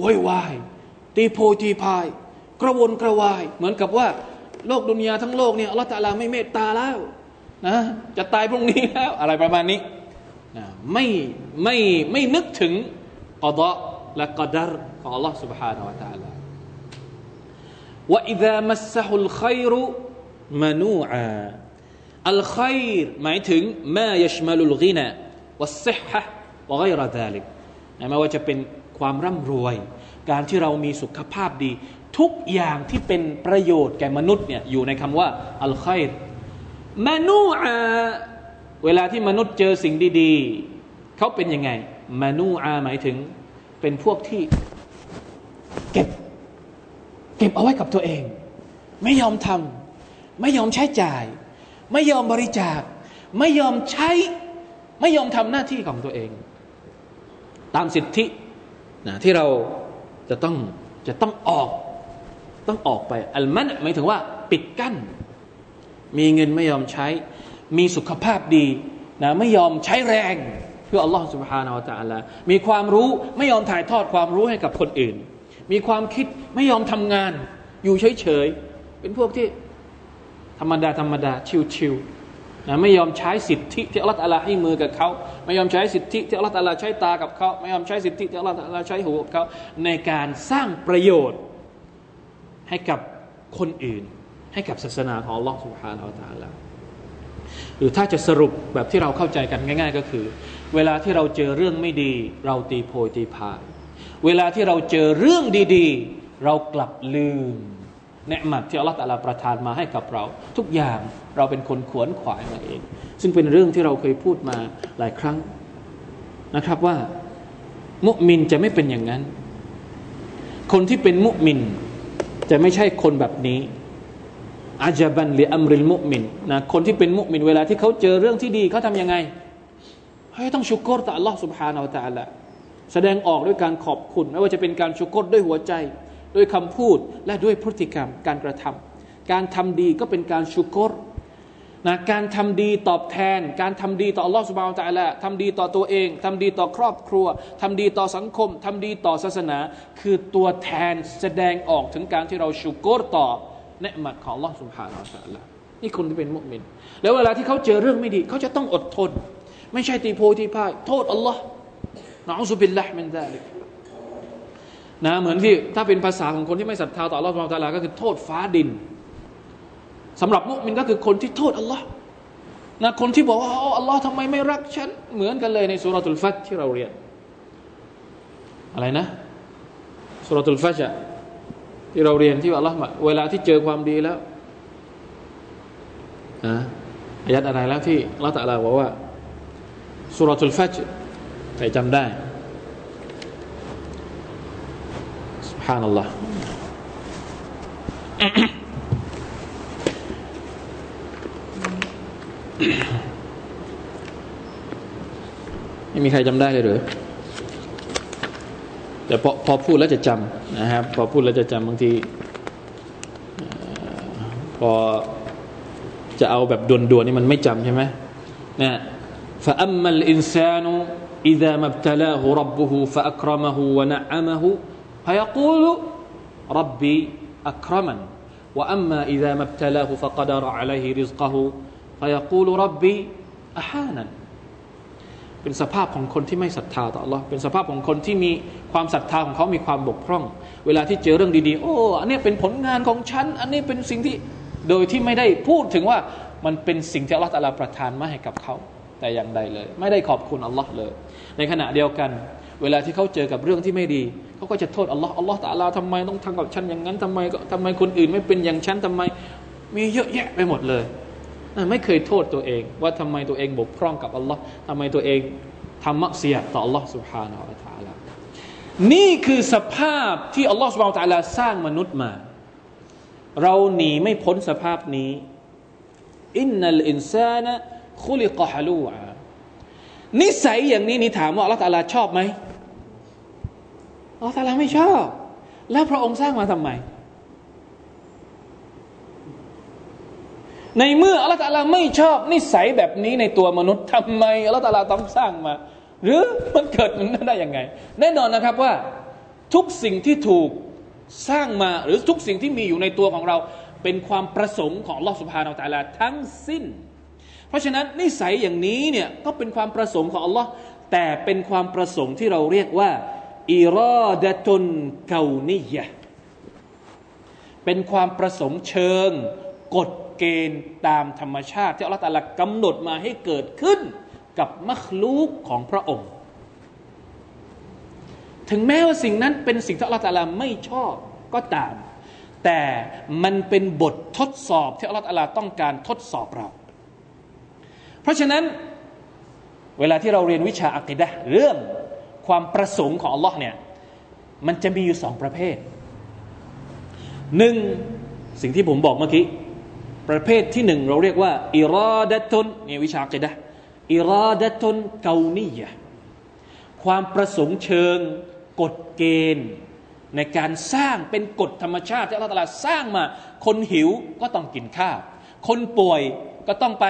วอยวายตีโพตีพาย กระวนกระวาย เหมือนกับว่า โลกดุนยาทั้งโลกเนี่ยอัลลอฮฺตาลาไม่เมตตาแล้วนะจะตายพรุ่งนี้แล้ว อะไรประมาณนี้นะไม่ไม่ไม่นึกถึงกอดะ และกอดารของอัลลอฮฺ سبحانه และ تعالى ว่าอิดะมัสฮุลขัยรุมานูอาอัลขัยรหมายถึงมายชมาลุลกินะวัสซิฮะวะไกรดาลิกไม่ว่าจะเป็นความร่ำรวย การที่เรามีสุขภาพดี ทุกอย่างที่เป็นประโยชน์แก่มนุษย์เนี่ยอยู่ในคำว่าอัลขัยรมานูอาเวลาที่มนุษย์เจอสิ่งดีๆ เขาเป็นยังไงมานูอาหมายถึง เป็นพวกที่เก็บ เก็บเอาไว้กับตัวเอง ไม่ยอมทำไม่ยอมใช้จ่าย ไม่ยอมบริจาค ไม่ยอมใช้ ไม่ยอมทำหน้าที่ของตัวเอง ตามสิทธินะที่เราจะต้องจะต้องออก ต้องออกไป อัลมันหมายถึงว่า ปิดกั้น มีเงินไม่ยอมใช้ มีสุขภาพดีนะไม่ยอมใช้แรง พื่ออัลลอฮฺสุบฮานาอัลตะลามีความรู้ไม่ยอมถ่ายทอดความรู้ให้กับคนอื่น มีความคิดไม่ยอมทำงาน อยู่เฉยๆเป็นพวกที่ธรรมดาธรรมดาชิวๆนะไม่ยอมใช้สิทธิที่อัลลอฮฺให้มือกับเขาไม่ยอมใช้สิทธิที่อัลลอฮฺใช้ตากับเขาไม่ยอมใช้สิทธิที่อัลลอฮฺใช้หูกับเขาในการสร้างประโยชน์ให้กับคนอื่น ให้กับศาสนาของอัลลอฮฺสุบฮานาอัลลอฮฺหรือถ้าจะสรุปแบบที่เราเข้าใจกันง่าย ๆ ก็คือ เวลาที่เราเจอเรื่องไม่ดี เราตีโพยตีพาย เวลาที่เราเจอเรื่องดีๆ เรากลับลืมเนืมัดที่อัลลอฮฺตะลาประทานมาให้กับเรา ทุกอย่างเราเป็นคนขวนขวายมาเอง ซึ่งเป็นเรื่องที่เราเคยพูดมาหลายครั้งนะครับว่า มุมินจะไม่เป็นอย่างนั้น คนที่เป็นมุมิน จะไม่ใช่คนแบบนี้อาจบันหรืออัมริลมุมินนะคนที่เป็นมุมินเวลาที่เขาเจอเรื่องที่ดีเขาทำยังไง ให้ต้องชุกรต่อ Allah سبحانه และ تعالى แสดงออกด้วยการขอบคุณ ไม่ว่าจะเป็นการชุกรด้วยหัวใจ ด้วยคำพูดและด้วยพฤติกรรมการกระทำการทำดีก็เป็นการชุกรนะการทำดีตอบแทน การทำดีต่ออัลลอฮฺสุบานตะละทำดีต่อตัวเอง ทำดีต่อครอบครัว ทำดีต่อสังคม ทำดีต่อศาสนา คือตัวแทนแสดงออกถึงการที่เราชุกรต่อเนืมัดของอัลลอฮฺสุบฮานาอัลลอฮฺนี่คนที่เป็นมุสลิมแล้วเวลาที่เขาเจอเรื่องไม่ดีเขาจะต้องอดทน ไม่ใช่ตีโพตีพ่าย โทษอัลลอฮ์นะอุบิลละมินซาลิกนะเหมือนที่ถ้าเป็นภาษาของคนที่ไม่ศรัทธาต่ออัลลอฮ์สุบฮานาก็คือโทษฟ้าดินสำหรับมุสลิมก็คือคนที่โทษอัลลอฮ์นะคนที่บอกว่าอัลลอฮ์ทำไมไม่รักฉัน เหมือนกันเลยในสุรทูลฟัตที่เราเรียน อะไรนะสุรทูลฟัตที่เราเรียนที่อัลลอฮ์เวลาที่เจอความดีแล้วนะอายัดอะไรแล้วที่ละตัลลาบอกว่า สุรทูลฟัตใครจำได้ سبحان الله ไม่มีใครจำได้เลยหรือแต่พอพอพูดแล้วจะจำนะครับพอพูดแล้วจะจำบางทีพอจะเอาแบบด่วนๆนี่มันไม่จำใช่ไหมนะ فأما الإنسان إذا ما ابتلاه ربه فأكرمه ونعمه فيقول ربي أكرمن وأما إذا ما ابتلاه فقدر عليه رزقه فيقول ربي أحانا เป็นสภาพของคนที่ไม่ศรัทธาต่อ Allah เป็นสภาพของคนที่มีความศรัทธาของเขามีความบกพร่อง เวลาที่เจอเรื่องดีๆ โอ้ อันนี้เป็นผลงานของฉัน อันนี้เป็นสิ่งที่ โดยที่ไม่ได้พูดถึงว่ามันเป็นสิ่งที่อัลลอฮฺตาลาประทานมาให้กับเขา แต่อย่างใดเลย ไม่ได้ขอบคุณอัลลอฮ์เลย ในขณะเดียวกัน เวลาที่เขาเจอกับเรื่องที่ไม่ดีเขาก็จะโทษอัลลอฮ์อัลลอฮ์ตาลาทำไมต้องทำกับฉันอย่างนั้นทำไมทำไมคนอื่นไม่เป็นอย่างฉันทำไม มีเยอะแยะไปหมดเลยไม่เคยโทษตัวเอง ว่าทำไมตัวเองบกพร่องกับอัลลอฮ์ทำไมตัวเองทำมักเสียต่ออัลลอฮ์สุฮานาอัลลาลานี่คือสภาพที่อัลลอฮ์สุบฮานาอัลลอสร้างมนุษย์มา เราหนีไม่พ้นสภาพนี้อินนัลอินซานะ คุลิกะฮลูอานิสัยอย่างนี้นี่ถามว่าอัลลอฮ์ตาลาชอบไหมอัลลอฮ์ตาลาไม่ชอบ แล้วพระองค์สร้างมาทำไม ในเมื่ออัลลอฮฺตาลาไม่ชอบ นิสัยแบบนี้ในตัวมนุษย์ทำไมอัลลอฮฺตาลาต้องสร้างมา หรือมันเกิดมันได้ยังไง แน่นอนนะครับว่า ทุกสิ่งที่ถูกสร้างมาหรือทุกสิ่งที่มีอยู่ในตัวของเรา เป็นความประสงค์ของลอสุบฮานาอัลตาลาทั้งสิ้น เพราะฉะนั้นนิสัยอย่างนี้เนี่ยก็เป็นความประสงค์ของอัลลอฮ์แต่เป็นความประสงค์ที่เราเรียกว่าอิรอดะตุนเกานิยะเป็นความประสงค์เชิงกฎเกณฑ์ตามธรรมชาติ ที่อัลลอฮฺตาลากำหนดมาให้เกิดขึ้นกับมัคลูกของพระองค์ ถึงแม้ว่าสิ่งนั้นเป็นสิ่งที่อัลลอฮฺตาลาไม่ชอบก็ตาม แต่มันเป็นบททดสอบที่อัลลอฮฺตาลาต้องการทดสอบเรา เพราะฉะนั้นเวลาที่เราเรียนวิชาอักิดะเรื่องความประสงค์ของอัลลอฮ์เนี่ยมันจะมีอยู่สองประเภทหนึ่งสิ่งที่ผมบอกเมื่อกี้ ประเภทที่หนึ่งเราเรียกว่าอิรอดะตุนนี่วิชาเกดะอิรอดะตุนเกานียะความประสงค์เชิงกฎเกณฑ์ ในการสร้างเป็นกฎธรรมชาติที่อัลลอฮฺสร้างมา คนหิวก็ต้องกินข้าว คนป่วยก็ต้องไป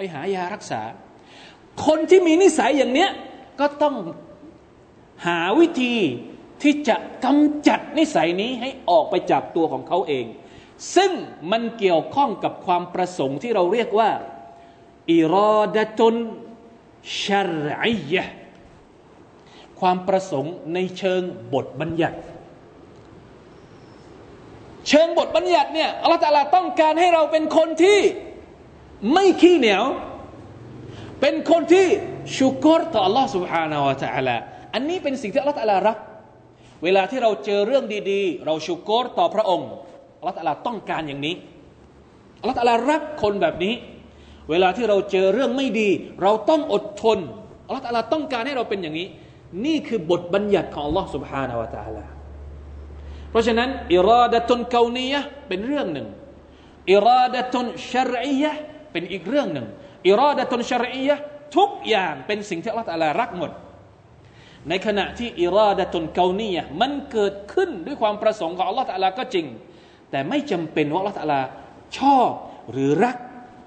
ไปหายารักษา คนที่มีนิสัยอย่างเนี้ยก็ต้องหาวิธีที่จะกำจัดนิสัยนี้ให้ออกไปจากตัวของเขาเอง ซึ่งมันเกี่ยวข้องกับความประสงค์ที่เราเรียกว่าอิรอดะตุนชรอิยะความประสงค์ในเชิงบทบัญญัติ เชิงบทบัญญัติเนี่ยอัลลอฮฺตาลาต้องการให้เราเป็นคนที่ ไม่ขี้เหนียว เป็นคนที่ชุกรต่อ Allah سبحانه และ تعالى อันนี้เป็นสิ่งที่อัลลอฮฺตาลารัก เวลาที่เราเจอเรื่องดีๆ เราชุกรต่อพระองค์อัลลอฮฺตาลาต้องการอย่างนี้อัลลอฮฺตาลารักคนแบบนี้ เวลาที่เราเจอเรื่องไม่ดี เราต้องอดทนอัลลอฮฺตาลาต้องการให้เราเป็นอย่างนี้ นี่คือบทบัญญัติของอัลลอฮฺ سبحانه และ تعالى เพราะฉะนั้นอิราดะตุนเกานียะเป็นเรื่องหนึ่งอิราดะตุนชรอียะ เป็นอีกเรื่องหนึ่งอิรอดะตุนชรอียะทุกอย่างเป็นสิ่งที่อัลลอฮฺรักหมด ในขณะที่อิรอดะตุนเกานียมันเกิดขึ้นด้วยความประสงค์ของอัลลอฮฺก็จริง แต่ไม่จำเป็นว่าอัลลอฮฺชอบหรือรัก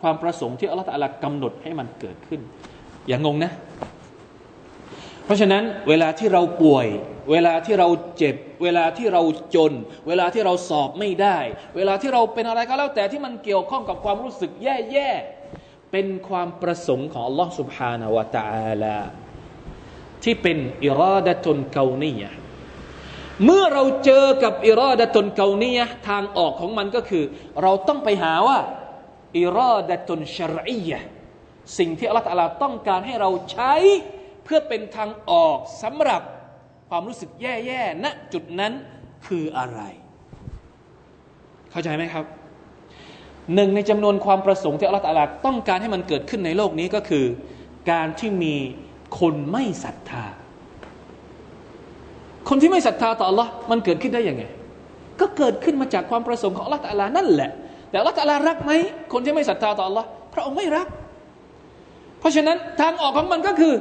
ความประสงค์ที่อัลลอฮฺกำหนดให้มันเกิดขึ้น อย่างงงนะ ราะฉะนั้นเวลาที่เราป่วย เวลาที่เราเจ็บ เวลาที่เราจน เวลาที่เราสอบไม่ได้ เวลาที่เราเป็นอะไรก็แล้วแต่ที่มันเกี่ยวข้องกับความรู้สึกแย่ๆเป็นความประสงค์ของอัลลอฮฺ سبحانه และ تعالى ที่เป็นอิราดะตุนเกานียเมื่อเราเจอกับอิราดะตุนเกานียทางออกของมันก็คือ เราต้องไปหาว่าอิราดะตุนชรียสิ่งที่อัลลอฮฺต้องการให้เราใช้ เพื่อเป็นทางออกสำหรับความรู้สึกแย่ๆณจุดนั้นคืออะไร เข้าใจไหมครับหนึ่งในจำนวนความประสงค์ที่อัลลอฮฺต้องการให้มันเกิดขึ้นในโลกนี้ก็คือ การที่มีคนไม่ศรัทธา คนที่ไม่ศรัทธาต่อ Allah มันเกิดขึ้นได้ยังไง ก็เกิดขึ้นมาจากความประสงค์ของ Allah ตาลานั่นแหละ แต่ Allah ตาลารักไหมคนที่ไม่ศรัทธาต่อ Allah พระองค์ไม่รัก เพราะฉะนั้นทางออกของมันก็คือ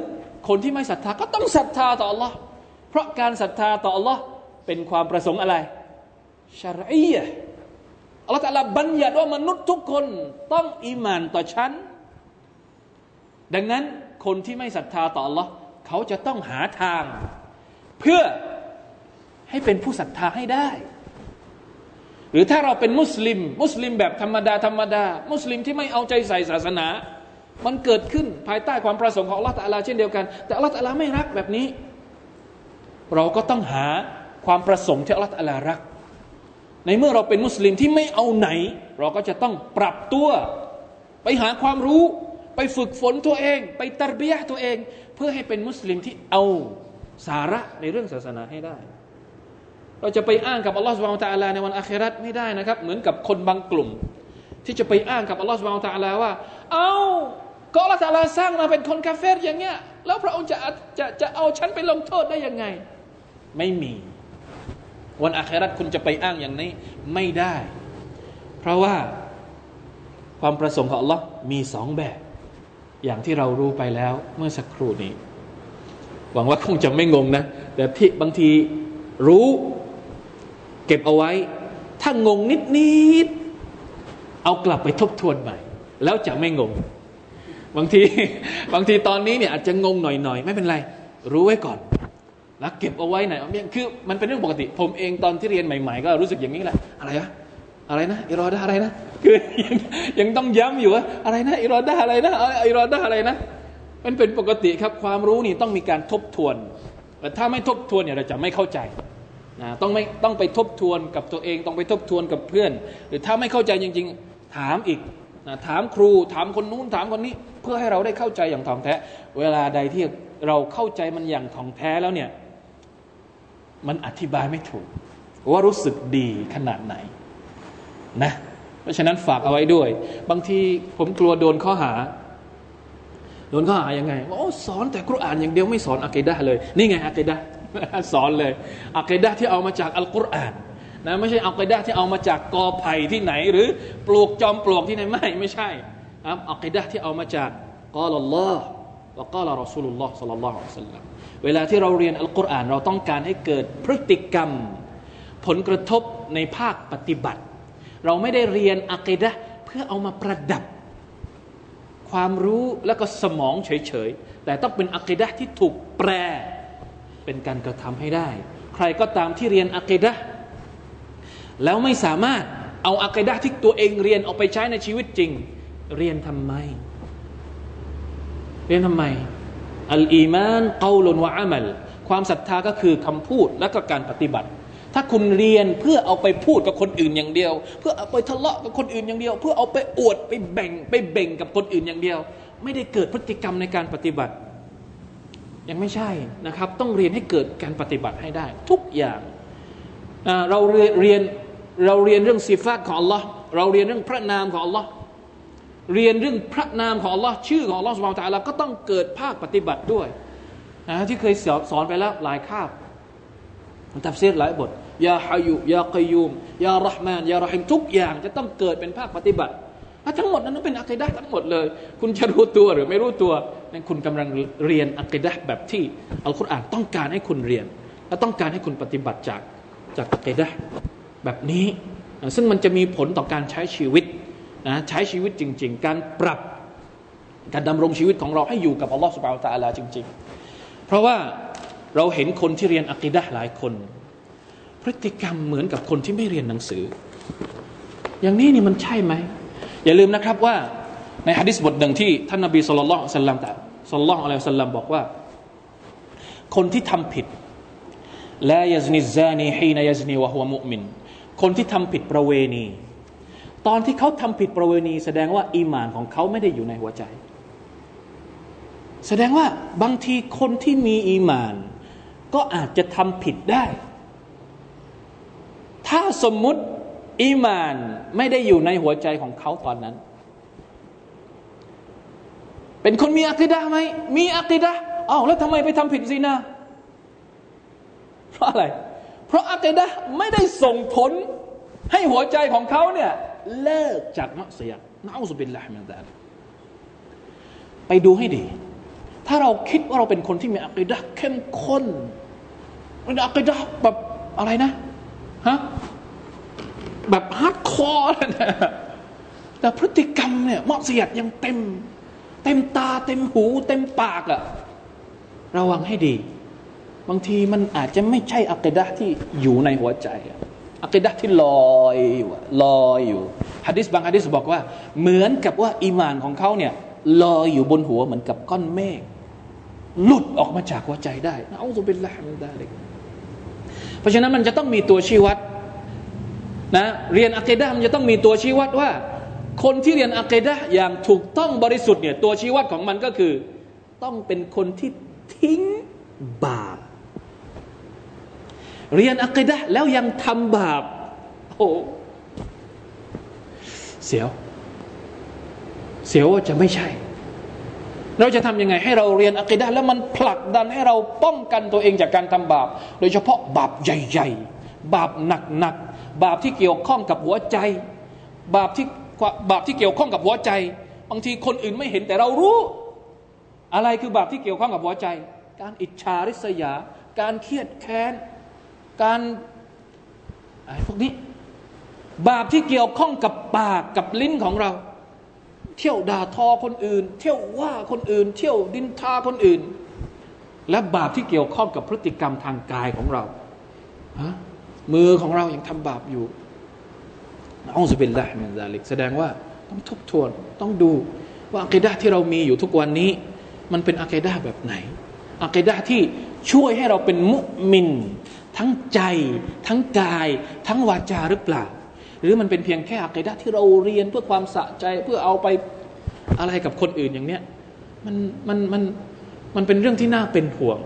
คนที่ไม่ศรัทธาก็ต้องศรัทธาต่อ Allah เพราะการศรัทธาต่อ Allah เป็นความประสงค์อะไรชารียะอัลลอฮฺตาลาบัญญัติว่ามนุษย์ทุกคนต้องอิมานต่อฉัน ดังนั้นคนที่ไม่ศรัทธาต่อ Allah เขาจะต้องหาทาง เพื่อให้เป็นผู้ศรัทธาให้ได้ หรือถ้าเราเป็นมุสลิม มุสลิมแบบธรรมดาธรรมดา มุสลิมที่ไม่เอาใจใส่ศาสนา มันเกิดขึ้นภายใต้ความประสงค์ของอัลลอฮฺตะลาเช่นเดียวกัน แต่อัลลอฮฺตะลาไม่รักแบบนี้ เราก็ต้องหาความประสงค์ที่อัลลอฮฺตะลารัก ในเมื่อเราเป็นมุสลิมที่ไม่เอาไหน เราก็จะต้องปรับตัว ไปหาความรู้ ไปฝึกฝนตัวเอง ไปตรบียตัวเอง เพื่อให้เป็นมุสลิมที่เอาสาระในเรื่องศาสนาให้ได้ เราจะไปอ้างกับอัลลอฮฺสุบานตะลาในวันอาคราตไม่ได้นะครับ เหมือนกับคนบางกลุ่ม ที่จะไปอ้างกับอัลลอฮฺสุบานตะลาว่า เอาก็อัลลอฮฺตะลาสร้างมาเป็นคนกาเฟรอย่างเงี้ย แล้วพระองค์จะจะจะเอาฉันไปลงโทษได้ยังไง ไม่มี วันอาคราตคุณจะไปอ้างอย่างนี้ไม่ได้ เพราะว่าความประสงค์ของอัลลอฮ์มีสองแบบ อย่างที่เรารู้ไปแล้วเมื่อสักครู่นี้ หวังว่าคงจะไม่งงนะ แต่ที่บางทีรู้เก็บเอาไว้ ถ้างงนิดนิด เอากลับไปทบทวนใหม่ แล้วจะไม่งง บางทีบางทีตอนนี้เนี่ยอาจจะงงหน่อยๆ ไม่เป็นไร รู้ไว้ก่อนแล้วเก็บเอาไว้ไหน่อยคือมันเป็นเรื่องปกติ ผมเองตอนที่เรียนใหม่ ๆ ก็รู้สึกอย่างนี้แหละ อะไรวะอะไรนะอิรอดาอะไรนะคือยังยังต้องย้ำอยู่ว่าอะไรนะอิรอดาอะไรนะอิรอดาอะไรนะ มันเป็นปกติครับความรู้นี่ต้องมีการทบทวนแต่ถ้าไม่ทบทวนเนี่ยเราจะไม่เข้าใจนะต้องไม่ต้องไปทบทวนกับตัวเองต้องไปทบทวนกับเพื่อน หรือถ้าไม่เข้าใจจริง ๆ ถามอีกนะถามครูถามคนนู้นถามคนนี้ เพื่อให้เราได้เข้าใจอย่างท่องแท้ เวลาใดที่เราเข้าใจมันอย่างท่องแท้แล้วเนี่ยมันอธิบายไม่ถูก ว่ารู้สึกดีขนาดไหนนะเพราะฉะนั้นฝากเอาไว้ด้วย บางทีผมกลัวโดนข้อหา โดนข้อหายังไงว่าโอ้สอนแต่กุรอานอย่างเดียวไม่สอนอะกิดะเลย นี่ไงอะกิดะสอนเลยอะกิดะที่เอามาจากอัลกุรอาน นะไม่ใช่อะกิดะที่เอามาจากกอไผ่ที่ไหน หรือปลูกจอมปลวกที่ไหนไม่ไม่ใช่ครับอะกิดะที่เอามาจากกอลลอฮ์และกาลรอสูลุลลอฮ์สัลลัลลอฮุอะลัยฮิสลลัมเวลาที่เราเรียนอัลกุรอานเราต้องการให้เกิดพฤติกรรม ผลกระทบในภาคปฏิบัติ เราไม่ได้เรียนอะกิดะเพื่อเอามาประดับ ความรู้แล้วก็สมองเฉยๆแต่ต้องเป็นอะกิดะที่ถูกแปลเป็นการกระทำให้ได้ ใครก็ตามที่เรียนอะกิดะ แล้วไม่สามารถเอาอะกิดะที่ตัวเองเรียนออกไปใช้ในชีวิตจริง เรียนทำไม เรียนทำไม อัลอีมานกาลุนวะอามัลความศรัทธาก็คือคำพูดและก็การปฏิบัติ ถ้าคุณเรียนเพื่อเอาไปพูดกับคนอื่นอย่างเดียว เพื่อเอาไปทะเลาะกับคนอื่นอย่างเดียว เพื่อเอาไปอวดไปแบ่งไปเบ่งกับคนอื่นอย่างเดียว ไม่ได้เกิดพฤติกรรมในการปฏิบัติ ยังไม่ใช่นะครับ ต้องเรียนให้เกิดการปฏิบัติให้ได้ ทุกอย่างเราเรียน เราเรียนเรื่องสิฟาตของ Allah เราเรียนเรื่องพระนามของ Allah เรียนเรื่องพระนามของ Allah ชื่อของ Allah สุบานตะลาก็ต้องเกิดภาคปฏิบัติด้วยนะที่เคยสอนไปแล้วหลายคาบตัฟซีรหลายบทยาฮายุยากยูมยารหมานยารหิมทุกอย่างจะต้องเกิดเป็นภาคปฏิบัติทั้งหมดนั้นเป็นอัคดะทั้งหมดเลย คุณจะรู้ตัวหรือไม่รู้ตัวนั่นคุณกำลังเรียนอัคดะแบบที่อัลกุรอานต้องการให้คุณเรียน และต้องการให้คุณปฏิบัติจากจากอัคดะ แบบนี้ ซึ่งมันจะมีผลต่อการใช้ชีวิตนะใช้ชีวิตจริง ๆ การปรับการดำรงชีวิตของเราให้อยู่กับอัลลอฮฺสุบานตะอัลาจริง ๆ เพราะว่าเราเห็นคนที่เรียนอัคดะหลายคน พฤติกรรมเหมือนกับคนที่ไม่เรียนหนังสือ อย่างนี้นี่มันใช่ไหม อย่าลืมนะครับว่าในฮะดิษบทหนึ่งที่ท่านนบีสุลต่านสัลลัมแต่สุลต่านอะลัยสัลลัมบอกว่า คนที่ทำผิดและยซนิซานีฮีนยซนีวะฮุวมุมิน คนที่ทำผิดประเวณี ตอนที่เขาทำผิดประเวณี แสดงว่าอีมานของเขาไม่ได้อยู่ในหัวใจ แสดงว่าบางทีคนที่มีอีมาน ก็อาจจะทำผิดได้ ถ้าสมมุติอีมานไม่ได้อยู่ในหัวใจของเขาตอนนั้น เป็นคนมี عقيدة ไหม มี عقيدة อ้าวแล้วทำไมไปทำผิดزنا เพราะอะไร เพราะ عقيدة ไม่ได้ส่งผลให้หัวใจของเขาเนี่ยเลิกจาก معصية نعوذ بالله من ذلك ไปดูให้ดี ถ้าเราคิดว่าเราเป็นคนที่มี عقيدة เข้มข้นเป็น عقيدة แบบอะไรนะฮะแบบ hardcore นะแต่พฤติกรรมเนี่ยمعصية ยังเต็ม เต็มตาเต็มหู เต็มปากอะระวังให้ดี บางทีมันอาจจะไม่ใช่ عقيدة ที่อยู่ในหัวใจ عقيدة ที่ลอยอยู่ลอยอยู่ฮะดิษบางฮะดิษบอกว่า เหมือนกับว่าอีมานของเขาเนี่ยลอยอยู่บนหัวเหมือนกับก้อนเมฆหลุดออกมาจากหัวใจได้นะอัลลอฮฺเป็นละมินดาลิกเพราะฉะนั้นมันจะต้องมีตัวชี้วัดนะเรียนอะกดะมันจะต้องมีตัวชี้วัดว่า คนที่เรียนอะกดะอย่างถูกต้องบริสุทธิ์เนี่ยตัวชี้วัดของมันก็คือ ต้องเป็นคนที่ทิ้งบาป เรียนอะกดะแล้วยังทำบาปโอ้เสียว เสียวว่าจะไม่ใช่ เราจะทำยังไง ให้เราเรียนอะกดะแล้วมันผลักดันให้เราป้องกันตัวเองจากการทำบาป โดยเฉพาะบาปใหญ่ๆ บาปหนักๆ บาปที่เกี่ยวข้องกับหัวใจ บาปที่บาปที่เกี่ยวข้องกับหัวใจ บางทีคนอื่นไม่เห็นแต่เรารู้ อะไรคือบาปที่เกี่ยวข้องกับหัวใจ การอิจฉาริษยา การเครียดแค้น การอะไรพวกนี้ บาปที่เกี่ยวข้องกับปากกับลิ้นของเรา เที่ยวด่าทอคนอื่น เที่ยวว่าคนอื่น เที่ยวดินทาคนอื่น และบาปที่เกี่ยวข้องกับพฤติกรรมทางกายของเราฮะมือของเรายังทำบาปอยู่อัลลอฮฺเป็นละมินซาลิกแสดงว่าต้องทบทวนต้องดูว่าอัคดะที่เรามีอยู่ทุกวันนี้ มันเป็นอัคดะแบบไหนอัคดะที่ช่วยให้เราเป็น مؤمن ทั้งใจ ทั้งกาย ทั้งวาจาหรือเปล่า หรือมันเป็นเพียงแค่ عقيدة ที่เราเรียนเพื่อความสะใจเพื่อเอาไปอะไรกับคนอื่นอย่างเนี้ยมันมันมันมันเป็นเรื่องที่น่าเป็นห่วง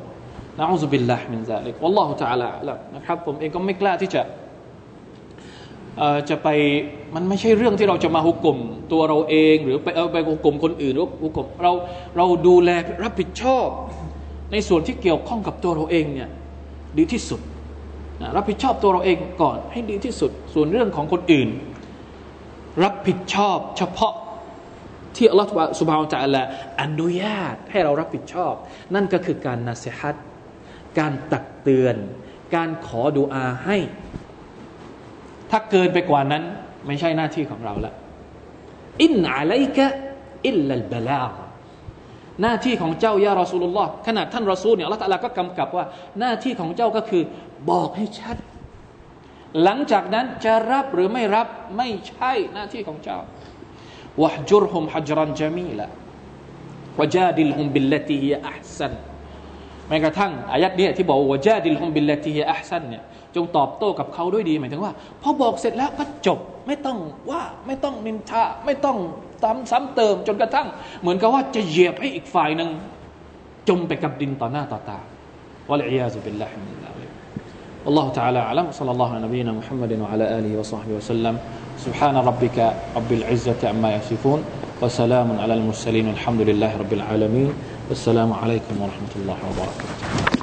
นะنعوذ بالله من ذلك والله تعالى أعلم นะครับผมเองก็ไม่กล้าที่จะจะไปมันไม่ใช่เรื่องที่เราจะมา حكم ตัวเราเอง หรือไปเอาไป حكم คนอื่นหรือ حكم เราเราดูแลรับผิดชอบ ในส่วนที่เกี่ยวข้องกับตัวเราเองเนี่ยดีที่สุด รับผิดชอบตัวเราเองก่อนให้ดีที่สุด ส่วนเรื่องของคนอื่น รับผิดชอบเฉพาะที่อัลลอฮฺสุบฮานตะอัลละอนุญาตให้เรารับผิดชอบ นั่นก็คือการนาเซฮัตการตักเตือน การขอดูอาให้ ถ้าเกินไปกว่านั้น ไม่ใช่หน้าที่ของเราละإن عليك إلا البلاغ หน้าที่ของเจ้า يا رسول الله ขนาดท่านรอซูลเนี่ยอัลลอฮฺก็กำกับว่า หน้าที่ของเจ้าก็คือ บอกให้ชัด หลังจากนั้นจะรับหรือไม่รับไม่ใช่หน้าที่ของเจ้าواهجرهم هجرا جميلا وجادلهم بالتي هي أحسن แม้กระทั่งอายัดนี้ที่บอกว่าجادلهم بالتي هي أحسن เนี่ยจงตอบโต้กับเขาด้วยดีหมายถึงว่า พอบอกเสร็จแล้วก็จบไม่ต้องว่าไม่ต้องนินทาไม่ต้อง ซ้ำซ้ำเติมจนกระทั่ง เหมือนกับว่าจะเหยียบให้อีกฝ่ายหนึ่งจมไปกับดินต่อหน้าต่อตาวะลัยยาซุบิลลาฮิมินซาลิก والله تعالى أعلم صلى الله على نبينا محمد وعلى آله وصحبه وسلم سبحان ربك رب العزة عما يصفون وسلام على المرسلين الحمد لله رب العالمين السلام عليكم ورحمة الله وبركاته